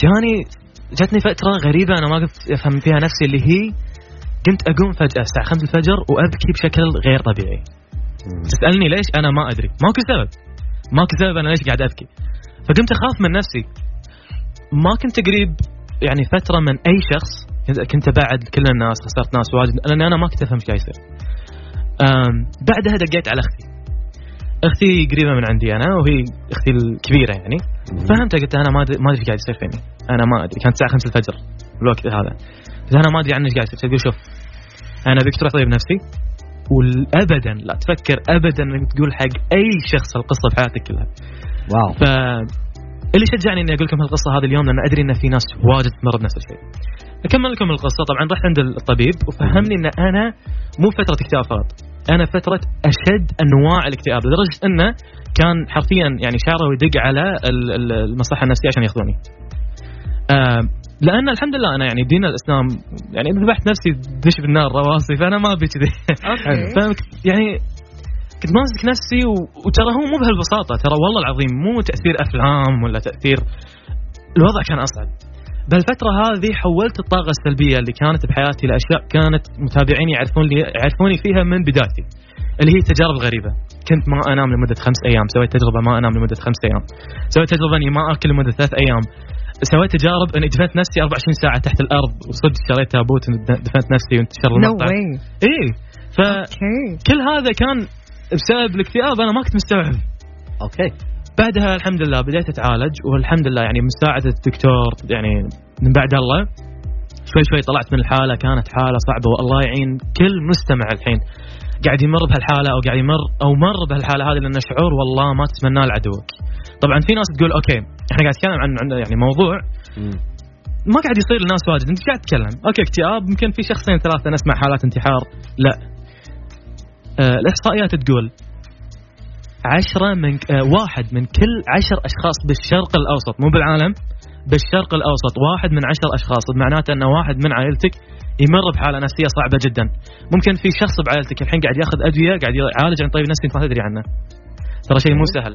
جاني جاتني فتره غريبة أنا ما كنت أفهم فيها نفسي اللي هي كنت أقوم فجأة الساعة 5 الفجر وأبكي بشكل غير طبيعي. تسالني ليش؟ أنا ما أدري. ماكو سبب. ماكو سبب أنا ليش قاعد أبكي. فقمت أخاف من نفسي. ما كنت قريب يعني فترة من أي شخص كنت- ابعد كل الناس خسرت ناس واجد لأن أنا ما كنت أفهم إيش قاعد يصير. بعدها دقيت على أختي. أختي قريبة من عندي أنا وهي أختي الكبيرة يعني. فهمتها قلت أنا ما أدري ما أدري إيش قاعد يصير فيني. أنا ما أدري كانت الساعة 5 الفجر الوقت هذا. قلت أنا ما أدري عنك إيش قاعد يصير. تقول شوف أنا أبيك تروح طيب نفسي. والابدا لا تفكر ابدا إنك تقول حق أي شخص القصة في حياتك كلها. واو. ف اللي شجعني إني أقول لكم هالقصة هذه اليوم لأن أدري إن في ناس واجد تمر بنفس الشيء. أكمل لكم القصة. طبعا رحت عند الطبيب وفهمني إن أنا مو فترة اكتئاب فقط. أنا فترة أشد أنواع الاكتئاب لدرجة انه كان حرفيا يعني شعره يدق على ال- ال- المصحة النفسية عشان ياخذوني. آه لأن الحمد لله أنا يعني دين الإسلام يعني ذبحت نفسي دش بالنار رواسي فأنا ما أبي كذي. يعني كنت ماسك نفسي و... وترى هو مو بهالبساطة ترى والله العظيم مو تأثير أفلام ولا تأثير الوضع كان أصعب. بالفترة هذه حولت الطاقة السلبية اللي كانت بحياتي لأشياء كانت متابعيني يعرفون لي يعرفوني فيها من بدايتي اللي هي التجارب الغريبة كنت ما أنام لمدة خمس أيام سويت تجربة ما أنام لمدة خمس أيام. سويت تجربة إني ما أكل لمدة ثلاث أيام. سويت تجارب إني دفنت نفسي 24 ساعة تحت الأرض وصدق شريت تابوت دفنت نفسي وانتشر you know المقطع وايه ف okay كل هذا كان بسبب الاكتئاب أنا ما كنت مستوعب. okay بعدها الحمد لله بديت أتعالج والحمد لله يعني مساعده الدكتور يعني من بعد الله شوي شوي طلعت من الحالة كانت حالة صعبة والله يعين كل مستمع الحين قاعد يمر بهالحالة أو قاعد يمر أو مر بهالحالة هذه لأن شعور والله ما تتمناه لعدوك. طبعا في ناس تقول okay إحنا قاعد نتكلم عن عن يعني موضوع ما قاعد يصير للناس واجد أنت قاعد تتكلم. okay اكتئاب يمكن في شخصين ثلاثة نسمع حالات انتحار لا. آه الاحصائيات تقول عشرة من آه واحد من كل عشر أشخاص بالشرق الأوسط. مو بالعالم بالشرق الأوسط. واحد من عشر أشخاص. معناته ان واحد من عائلتك يمر بحالة نفسية صعبة جدا. ممكن في شخص بعائلتك الحين قاعد ياخذ أدوية قاعد يعالج عن طيب نفسي ما تدري عنه. ترى شيء مو سهل.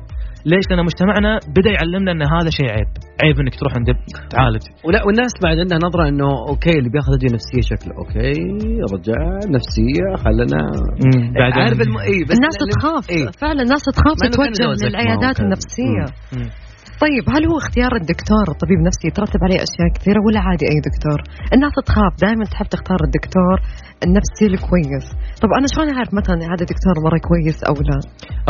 ليش؟ لأن مجتمعنا بدأ يعلمنا إن هذا شيء عيب. عيب إنك تروح عند تعالج. ولا والناس بعد عندها نظرة إنه okay اللي بياخذ ادويه نفسية شكله. okay رجال نفسية خلنا. بعد عارف الم... اي بس الناس تخاف. إيه. فعلا الناس تخاف تتوجه للعيادات النفسية. مم. طيب هل هو اختيار الدكتور؟ طبيب نفسي يترتب عليه أشياء كثيرة ولا عادي أي دكتور؟ الناس تخاف دائما تحب تختار الدكتور النفسي الكويس، طب أنا شلون أعرف مثلا هذا دكتور مرة كويس أو لا؟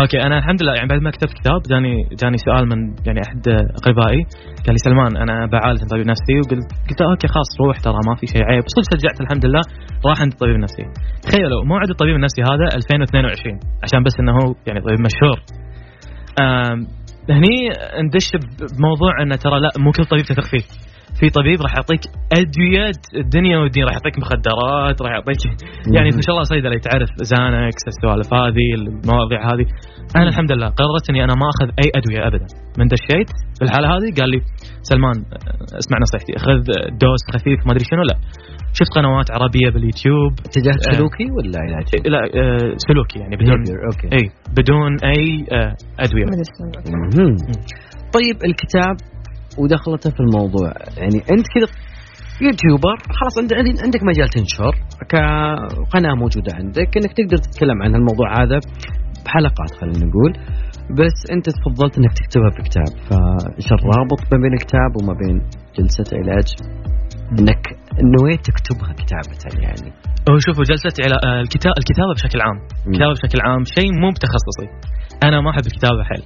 okay أنا الحمد لله يعني بعد ما كتبت كتاب جاني جاني سؤال من يعني أحد أقربائي. قال لي سلمان أنا بعالج طبيب نفسي. وقلت قلت okay خلاص روح ترى ما في شيء عيب. صدق شجعت الحمد لله راح عند الطبيب النفسي. تخيلوا موعد الطبيب النفسي هذا 2022 عشان بس إنه هو يعني طبيب مشهور. هني ندش بموضوع انه ترى لا مو كل طبيب تثق فيه في طبيب راح يعطيك أدوية الدنيا والدين راح يعطيك مخدرات راح يعطيك يعني ان شاء الله صيدله تعرف زانكس السوالف هذه المواضيع هذه. أنا الحمد لله قررت إني أنا ما أخذ أي أدوية ابدا. من دشيت في الحالة هذه قال لي سلمان اسمع نصيحتي خذ dose خفيف ما أدري شنو. لا. شفت قنوات عربية باليوتيوب. اتجاه آه. سلوكي ولا علاج؟ لا آه، سلوكي يعني بدون okay إي بدون أي آه، أدوية. طيب الكتاب ودخلته في الموضوع. يعني أنت كذا يوتيوبر خلاص عند- عند- عندك مجال تنشر كقناة موجودة عندك إنك تقدر تتكلم عن الموضوع هذا بحلقات خلينا نقول. بس أنت تفضلت إنك تكتبها بكتاب فإيش الرابط ما بين الكتاب وما بين جلسة علاج؟ إنك نويت تكتبها كتابة يعني. هو شوفوا جلسة علا... آه، الكتاب الكتابة بشكل عام. الكتابة بشكل عام شيء مو بتخصصي أنا ما أحب الكتابة حيل.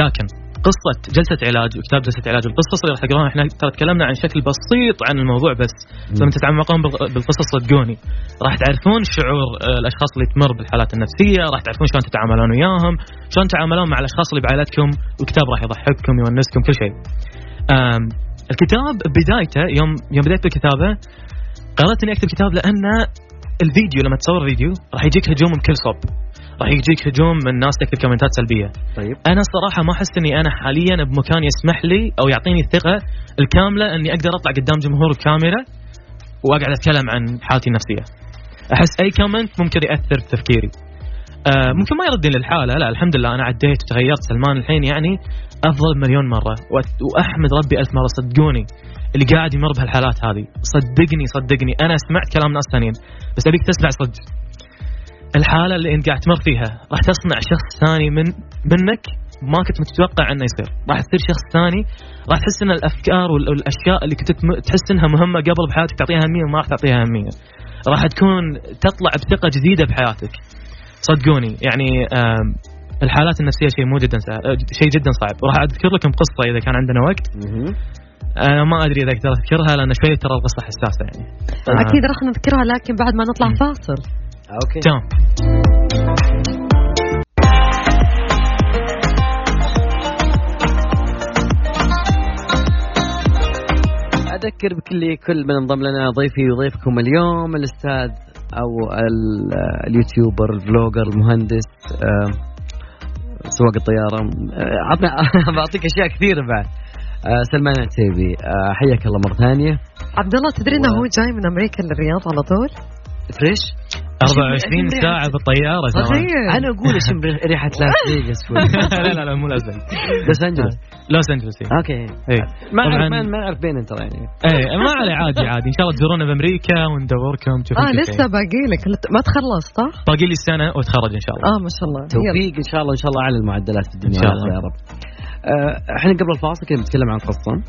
لكن قصة جلسة علاج وكتاب جلسة علاج والقصص اللي راح تقراها إحنا ترى تكلمنا عن شكل بسيط عن الموضوع بس لما تتعمقون بال- بالقصص صدقوني. راح تعرفون شعور آه، الأشخاص اللي تمر بالحالات النفسية راح تعرفون شلون تتعاملون وياهم شلون تتعاملون مع الأشخاص اللي بعائلتكم والكتاب راح يضحككم يونسكم كل شيء. الكتاب بدايته يوم يوم بديت بالكتابة قررت إني أكتب كتاب لأن الفيديو لما تصور فيديو راح يجيك هجوم من كل صوب. راح يجيك هجوم من ناس تكتب comment ات سلبية. طيب. أنا الصراحه ما أحس إني أنا حاليا بمكان يسمح لي أو يعطيني الثقة الكاملة إني أقدر أطلع قدام جمهور الكاميرا وأقعد أتكلم عن حالتي النفسية. أحس أي comment ممكن يأثر في تفكيري. آه ممكن ما يردني للحالة لا الحمد لله أنا عديت وتغيرت سلمان الحين يعني أفضل مليون مرة. وأحمد ربي ألف مرة صدقوني اللي قاعد يمر بهالحالات هذه. صدقني صدقني أنا سمعت كلام ناس ثانيين بس أبيك تسمع صدق. الحالة اللي انت قاعد تمر فيها راح تصنع شخص ثاني من منك ما كنت متوقع انه يصير. راح تصير شخص ثاني راح تحس ان الأفكار وال- والأشياء اللي كنت تحس انها مهمة قبل بحياتك تعطيها أهمية وما راح تعطيها أهمية. راح تكون تطلع بثقة جديدة بحياتك. صدقوني يعني الحالات النفسية شيء مو جدا سهل آه، شيء جدا صعب. وراح أذكر لكم قصة إذا كان عندنا وقت. أنا ما أدري إذا أقدر أذكرها لأن شوي ترى القصة حساسة يعني. آه، أكيد راح نذكرها لكن بعد ما نطلع فاصل. okay تمام أذكر بكل كل من انضم لنا ضيفي وضيفكم اليوم الأستاذ أو ال- YouTuber ال vlogger المهندس سواق الطيارة آه، عطنا بعطيك أشياء كثيرة بعد. آه، سلمان عتيبي آه، حياك الله مرة ثانية. عبد الله تدري إنه هو جاي من أمريكا للرياض على طول؟ fresh؟ 24 ساعة بالطيارة ترى صحيح أنا أقول اشم ريحة لاس فيغاس لا لا لا مو لازم لوس أنجلوس. لوس أنجلوس إيه. okay. إيه. ما اعرف ما ما أعرف بين انت يعني. إيه ما عليه عادي عادي. إن شاء الله تزورونا بأمريكا وندوركم تشوفون آه لسه. باقي لك. ما تخلص صح؟ باقي لي سنه وأتخرج إن شاء الله. آه ما شاء الله. توفيق إن شاء الله إن شاء الله على المعدلات في الدنيا. إن شاء الله. يا رب. آه، إحنا قبل الفاصل كنا بنتكلم عن قصه مم.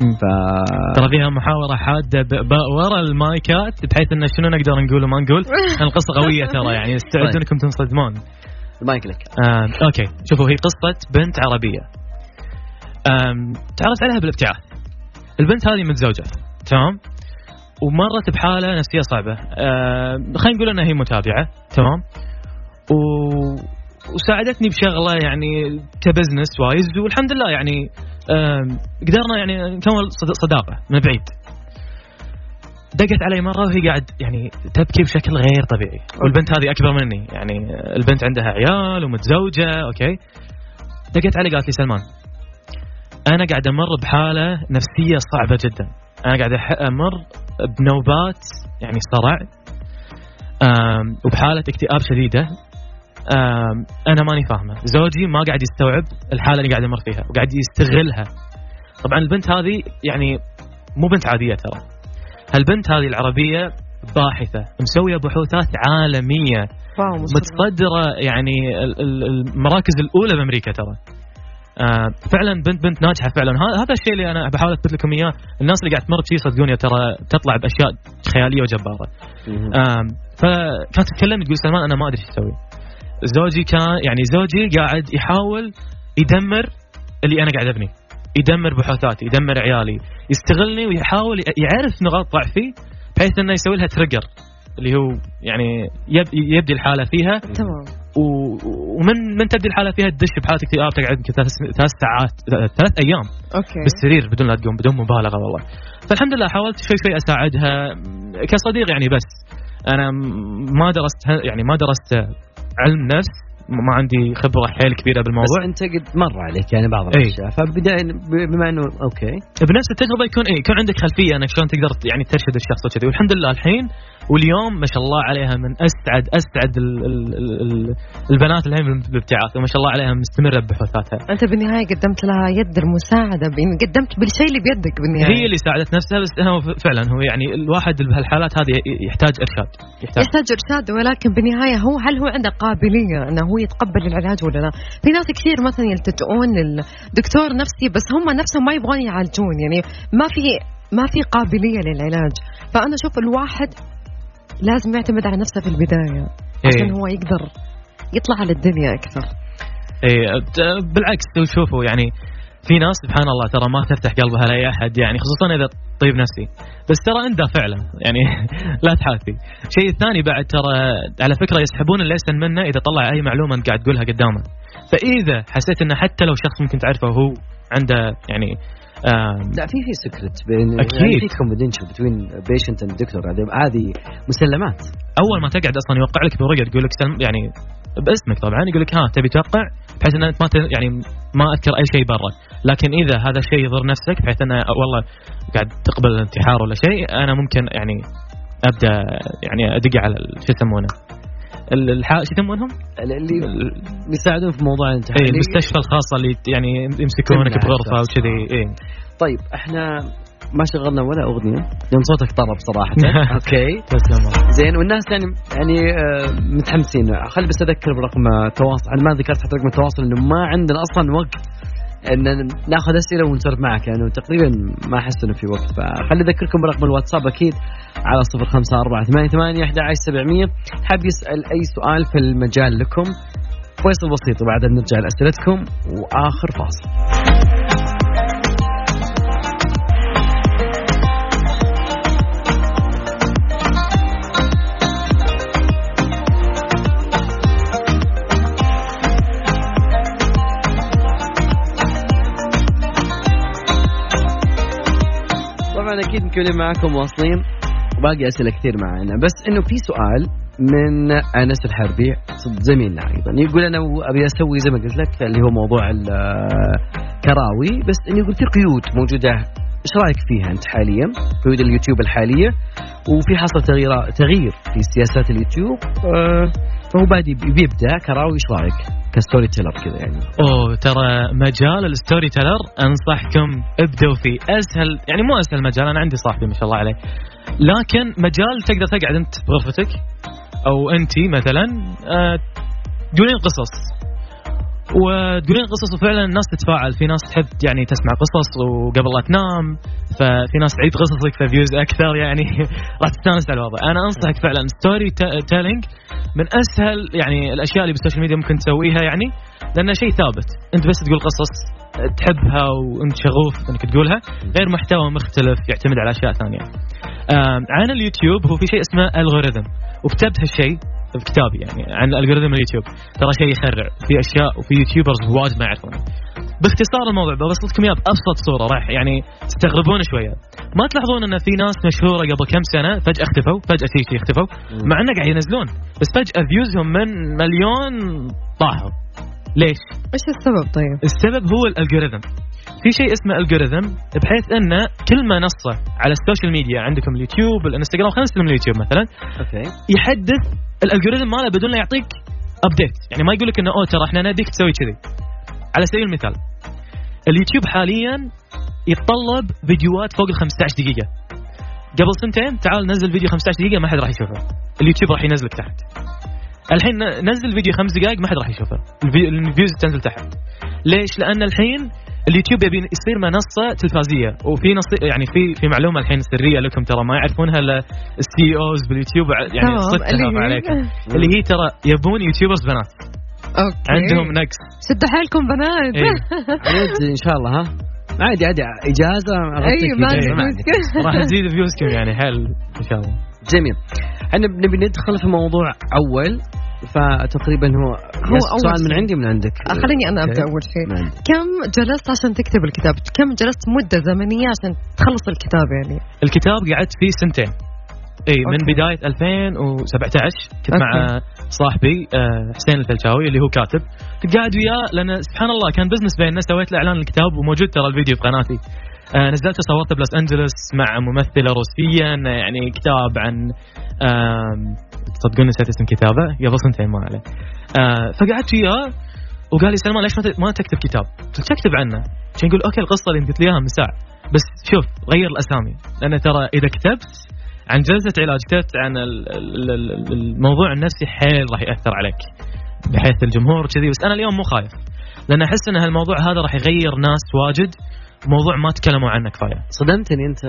ف ترى فيها محاورة حادة ب- ب- ورا المايكات بحيث انه شنو نقدر نقول وما نقول. القصة قوية ترى يعني استعدوا طيب. إنكم تنصدمون. المايك لك. آم، okay. شوفوا هي قصة بنت عربية. آم، تعرفت عليها بالابتعاث. البنت هذه متزوجة تمام؟ ومرت بحالة نفسية صعبة. آم، خلينا نقول إنها هي متابعة تمام؟ و... وساعدتني بشغلة يعني ك business wise والحمد لله يعني قدرنا يعني نكون صد- صداقة من بعيد. دقت علي مرة وهي قاعد يعني تبكي بشكل غير طبيعي. والبنت هذه أكبر مني. يعني البنت عندها عيال ومتزوجة okay. دقت علي قالت لي سلمان أنا قاعد أمر بحالة نفسية صعبة جدا. أنا قاعد أمر بنوبات يعني صرع وبحالة اكتئاب شديدة. أنا ماني فاهمة. زوجي ما قاعد يستوعب الحالة اللي قاعد أمر فيها وقاعد يستغلها. طبعا البنت هذه يعني مو بنت عادية ترى. هالبنت هذه العربية باحثة مسوية بحوثات عالمية. متصدرة يعني ال- ال- المراكز الأولى بأمريكا ترى. آه فعلا بنت بنت ناجحة فعلا. ه- هذا الشيء اللي أنا بحاول اثبت لكم إياه. الناس اللي قاعد تمر بشيء صدقوني ترى تطلع بأشياء خيالية وجبارة. فكانت تتكلم تقول سلمان أنا ما أدري إيش أسوي. زوجي كان يعني زوجي قاعد يحاول يدمر اللي أنا قاعد أبني. يدمر بحوثاتي يدمر عيالي. يستغلني ويحاول يعرف نقاط ضعفي بحيث إنه يسوي لها تريجر اللي هو يعني يب يبدي الحالة فيها. تمام. ومن من تبدي الحالة فيها؟ تدش بحالة اكتئاب تقعد يمكن ثلاث ساعات ثلاث أيام. okay. بالسرير بدون لا تقوم بدون مبالغة والله. فالحمد لله حاولت شوي شوي أساعدها كصديق يعني بس. أنا ما درست يعني ما درست علم نفس ما عندي خبرة حيل كبيرة بس بالموضوع. انت قد مر عليك يعني بعض إيه. الأشياء. فبداية بما انه okay. بنفس التجربة يكون إيه يكون عندك خلفية إنك شلون تقدر يعني ترشد الشخص وكذي. والحمد لله الحين واليوم ما شاء الله عليها من اسعد أسعد ال ال ال البنات الحين بالابتعاث وما شاء الله عليها مستمرة ببحوثاتها أنت بالنهاية قدمت لها يد المساعدة. بإن قدمت بالشيء اللي بيدك بالنهاية. هي اللي ساعدت نفسها بس هو فعلا هو يعني الواحد بهالحالات هذه يحتاج إرشاد. يحتاج. يحتاج إرشاد ولكن بالنهاية هو هل هو عنده قابلية إنه هو يتقبل العلاج ولا لا؟ في ناس كثير مثلا يلتجؤون للدكتور نفسي بس هم نفسهم ما يبغون يعالجون يعني ما في ما في قابلية للعلاج، فأنا أشوف الواحد لازم يعتمد على نفسه في البداية عشان إيه. هو يقدر يطلع على الدنيا أكثر. إيه بالعكس شوفوا يعني في ناس سبحان الله ترى ما تفتح قلبها لأي أحد يعني خصوصا إذا طيب نفسي. بس ترى عنده فعلا يعني لا تحاثي الشيء الثاني بعد ترى على فكرة يسحبون الليسن منه إذا طلع أي معلومة أنت قاعد تقولها قدامه. فإذا حسيت إنه حتى لو شخص ممكن تعرفه وهو عنده يعني لا في في secret بين. يعني في confidential between patient and doctor هذه مسلمات. أول ما تقعد أصلا يوقع لك بورقة تقول لك يعني باسمك طبعا يقول لك ها تبي توقع؟ بحيث ان انت ما يعني ما أذكر أي شيء برا. لكن إذا هذا الشيء يضر نفسك بحيث انه والله قاعد تقبل الانتحار ولا شيء أنا ممكن يعني أبدأ يعني أدق على شو يسمونه؟ ال- الح- شو يسمونهم؟ اللي بيساعدون في موضوع اي التحاليل المستشفى الخاصة اللي يعني يمسكونك بغرفة. وكذي اي طيب إحنا ما شغلنا ولا أغنية. لأن صوتك طرب صراحة. أوكي. تسلم. زين والناس يعني يعني آه، متحمسين. خلي بس أذكر برقم التواصل أنا ما ذكرت حتى رقم التواصل انه ما عندنا أصلا وقت إن ناخذ أسئلة ونسولف معك لأنه يعني تقريبا ما احس انه في وقت فخلي أذكركم برقم الواتساب أكيد على صفر خمسة أربعة ثمانية ثمانية أحد عشر سبعمية. حاب يسأل أي سؤال في المجال لكم فيصل بسيط وبعدين نرجع لأسئلتكم وآخر فاصل. أكيد مكملين معاكم واصلين. وباقي أسئلة كثير معنا. بس إنه في سؤال من أنس الحربي زميلنا أيضا. يقول أنا أبي أسوي زي ما قلت لك اللي هو موضوع الكراوي بس إنه يقول في قيود موجودة إيش رأيك فيها أنت حاليا؟ قيود اليوتيوب الحالية وفي حصل تغيير تغيير في سياسات اليوتيوب. آه، فهو بادي بيبدأ. كراوي إيش رأيك؟ ك storyteller كذا يعني. أوه ترى مجال ال story teller أنصحكم ابدوا فيه. اسهل يعني مو أسهل مجال أنا عندي صاحبي ما شاء الله عليه. لكن مجال تقدر تقعد أنت بغرفتك أو انت مثلا آه، تقولين قصص. وتقولين قصص وفعلا الناس تتفاعل. في ناس تحب يعني تسمع قصص وقبل لا تنام ففي ناس تعيد قصصك ف views أكثر يعني. راح تستانس على الوضع. أنا أنصحك فعلا storytelling من أسهل يعني الأشياء اللي بال social media ممكن تسويها يعني لأنه شيء ثابت. أنت بس تقول قصص تحبها وأنت شغوف إنك تقولها غير محتوى مختلف يعتمد على أشياء ثانية. عن اليوتيوب هو في شيء اسمه algorithm وكتبت هالشيء كتابي يعني عن ال algorithm اليوتيوب. ترى شيء يخرع في أشياء وفي YouTubers واجد ما يعرفونه. باختصار الموضوع ببسط لكم إياه بأبسط صورة راح يعني تستغربون شوية. ما تلاحظون إن في ناس مشهورة قبل كم سنة فجأة اختفوا فجأة شيء شيء اختفوا مع إنه قاعد ينزلون بس فجأة views هم من مليون طاحوا ليش؟ إيش السبب طيب؟ السبب هو ال algorithm في شيء اسمه algorithm بحيث ان كل منصه على ال social media عندكم اليوتيوب الانستغرام خلينا نستخدم اليوتيوب مثلا. okay. يحدث ال algorithm ماله بدون لا يعطيك update يعني ما يقول لك إنه أوه ترى إحنا نبيك تسوي كذي. على سبيل المثال اليوتيوب حاليا يتطلب فيديوهات فوق ال 15 دقيقة. قبل سنتين تعال نزل فيديو 15 دقيقة ما حد راح يشوفه. اليوتيوب راح ينزلك تحت. الحين نزل فيديو خمس دقائق ما حد راح يشوفه. ال vie- ال views تنزل تحت. ليش؟ لأن الحين اليوتيوب يبي يصير منصة تلفازية. وفي نص يعني في في معلومة الحين سرية لكم ترى ما يعرفونها إلا ال CEOs باليوتيوب يعني تمام، صدتها اللي هي- عليكم اللي هي ترى يبون YouTubers بنات. okay. عندهم نقص شدوا حيلكم بنات. إيه. إن شاء الله ها؟ عادي عادي إجازة أي ما راح تزيد views كم يعني حل إن شاء الله. جميل. إحنا نبي ندخل في موضوع أول. فتقريبا هو هو أول سؤال من. عندي من عندك خليني أنا. أبدأ أول شيء. كم جلست عشان تكتب الكتاب؟ كم جلست مدة زمنية عشان تخلص الكتاب يعني؟ الكتاب قعدت فيه سنتين اي من okay. بداية 2017 كنت مع okay. صاحبي آه، حسين الفلشاوي اللي هو كاتب كنت قاعد وياه لأن سبحان الله كان business بيننا سويت له إعلان الكتاب وموجود ترى الفيديو في قناتي آه، نزلته صورته بلوس انجلوس مع ممثلة روسية يعني كتاب عن تصدقون نسيت اسم كتابه. قبل سنتين ما عليه. آه، فقعدت وياه وقال لي سلمان ليش ما تكتب كتاب؟ قلت اكتب عنه. عشان يقول okay القصة اللي انت قلت لي إياها من ساعة. بس شوف غير الأسامي. لأن ترى إذا كتبت عن جلسة علاج كتبت عن ال- ال- ال- الموضوع النفسي حيل راح يأثر عليك. بحيث الجمهور كذي. بس أنا اليوم مو خايف. لأن أحس إن هالموضوع هذا راح يغير ناس واجد. موضوع ما تكلموا عنه كفاية. صدمتني أنت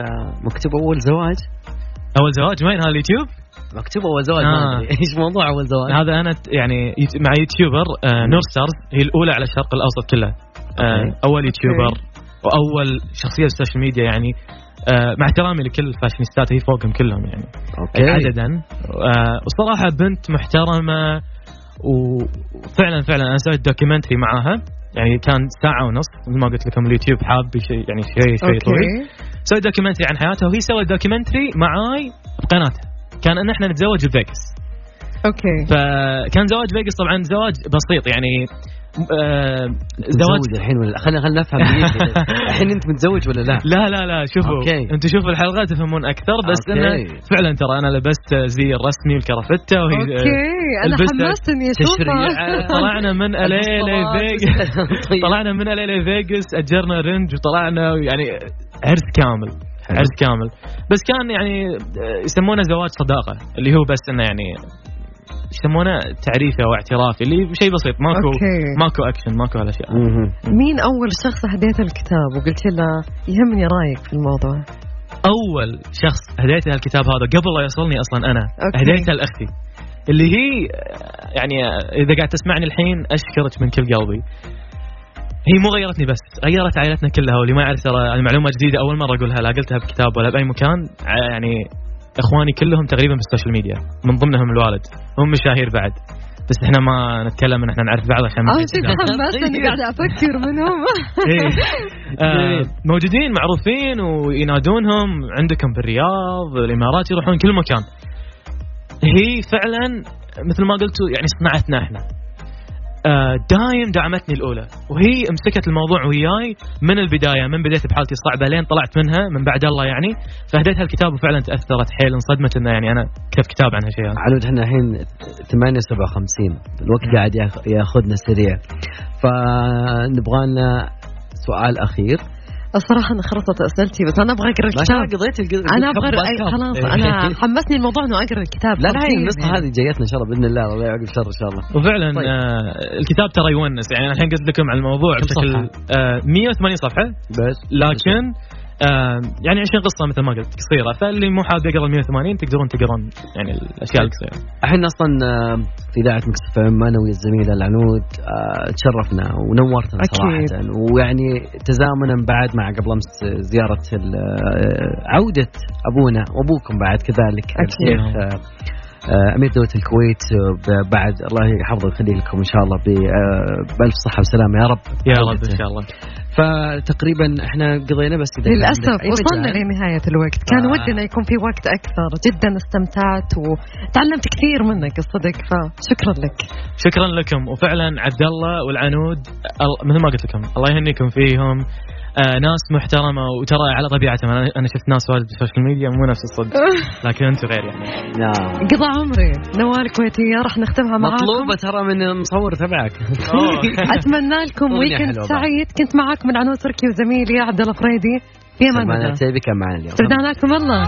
مكتوب أول زواج؟ أول زواج؟ وين هذا اليوتيوب مكتوب أول زواج ما آه. أدري. إيش موضوع أول زواج؟ هذا أنا يعني مع YouTuber آه نور ستارز هي الأولى على الشرق الأوسط كله. آه okay. أول YouTuber وأول شخصية في ال social media يعني. آه مع احترامي لكل ال fashionistas ات هي فوقهم كلهم يعني. okay. عددا. آه وصراحة بنت محترمة وفعلا فعلا أنا سويت documentary معاها. يعني كان ساعة ونص مثل ما قلت لكم اليوتيوب حاب شيء يعني شيء شيء طويل. okay سويت documentary عن حياتها وهي سوت documentary معاي بقناتها كان إن إحنا نتزوج بفيغاس okay فكان زواج فيغاس طبعا زواج بسيط يعني آه زواج متزوج الحين ولا خلينا خلينا نفهم الحين أنت متزوج ولا لا؟ لا لا لا شوفوا okay. أنتم شوفوا الحلقات تفهمون أكثر بس okay. أنا فعلا ترى أنا لبست زي الرسمي والكرافته وهي okay أنا لبست حمستني اشوفها. طلعنا من LA طيب. طلعنا من LA لفيغاس أجرنا Range وطلعنا يعني عرس كامل. عرس كامل بس كان يعني آه، يسمونه زواج صداقة اللي هو بس إنه يعني يسمونه تعريفي أو اعترافي اللي شيء بسيط ماكو okay. ماكو أكشن ماكو هالأشياء. مين أول شخص هديته الكتاب وقلت له يهمني رأيك في الموضوع أول شخص هديته الكتاب هذا قبل لا يوصلني أصلا أنا okay. هديته لأختي اللي هي آه، يعني آه، إذا قاعد تسمعني الحين أشكرك من كل قلبي هي مو غيرتني بس غيرت عائلتنا كلها واللي ما يعرف ترى يعني معلومة جديدة أول مرة أقولها لا قلتها بكتاب ولا بأي مكان يعني إخواني كلهم تقريبا بال social media من ضمنهم الوالد هم مشاهير بعد. بس إحنا ما نتكلم إن إحنا نعرف بعض عشان ما. حمستني قاعدة أفكر منهم. إيه. آه، موجودين معروفين وينادونهم عندكم بالرياض الإمارات يروحون كل مكان. هي فعلا مثل ما قلتوا يعني صنعتنا إحنا. آه، دايم دعمتني الأولى. وهي مسكت الموضوع وياي من البداية من بديت بحالتي الصعبه لين طلعت منها من بعد الله يعني. فهديتها الكتاب وفعلا تأثرت حيل انصدمت إنه يعني أنا كتبت كتاب عن هالشيء هذا. عنود إحنا الحين 857 الوقت قاعد ياخ- ياخذنا سريع. فنبغى لنا سؤال أخير. الصراحه أنا خلصت أسئلتي بس أنا أبغى أقرأ الكتاب قضيت أنا أبغى. خلاص إيه. أنا حمسني الموضوع انه أقرأ الكتاب لا لا النسخه. هذه جايتنا إن شاء الله بإذن الله الله يعقب شر إن شاء الله وفعلا طيب. آه الكتاب ترى يونس يعني أنا الحين قلت لكم على الموضوع بشكل آه 180 صفحة بس لكن يعني 20 قصة مثل ما قلت قصيرة فاللي مو حاب يقرأ ال 180 تقدرون تقرون يعني الأشياء القصيرة إحنا أصلا في إذاعة Mix FM أنا ويا الزميله العنود آه، تشرفنا ونورتنا أكيد. صراحة ويعني تزامنا بعد مع قبل أمس زيارة آه، عودة أبونا وأبوكم بعد كذلك أكيد. الشيخ آه، أمير دولة الكويت بعد الله يحفظه ويخلي لكم إن شاء الله بألف صحة وسلامة يا رب يا رب. إن شاء الله فتقريبا إحنا قضينا بس للأسف وصلنا. لنهاية الوقت. كان آه. ودنا يكون في وقت أكثر. جدا استمتعت وتعلمت كثير منك الصدق فشكرا لك. شكرا لكم. وفعلا عبد الله والعنود أل- مثل ما قلت لكم الله يهنيكم فيهم. ناس محترمة وترى على طبيعتهم. أنا شفت ناس وايد بال social media مو نفس الصدق. لكن أنتم غير يعني. نعم قضى عمري. نوال كويتية راح نختمها معاكم. مطلوبة ترى من المصور تبعك. أتمنى لكم weekend. سعيد. كنت معاكم من عنود تركي وزميلي عبد الله فريدي في أمان الله. كان معنا اليوم. استودعناكم الله.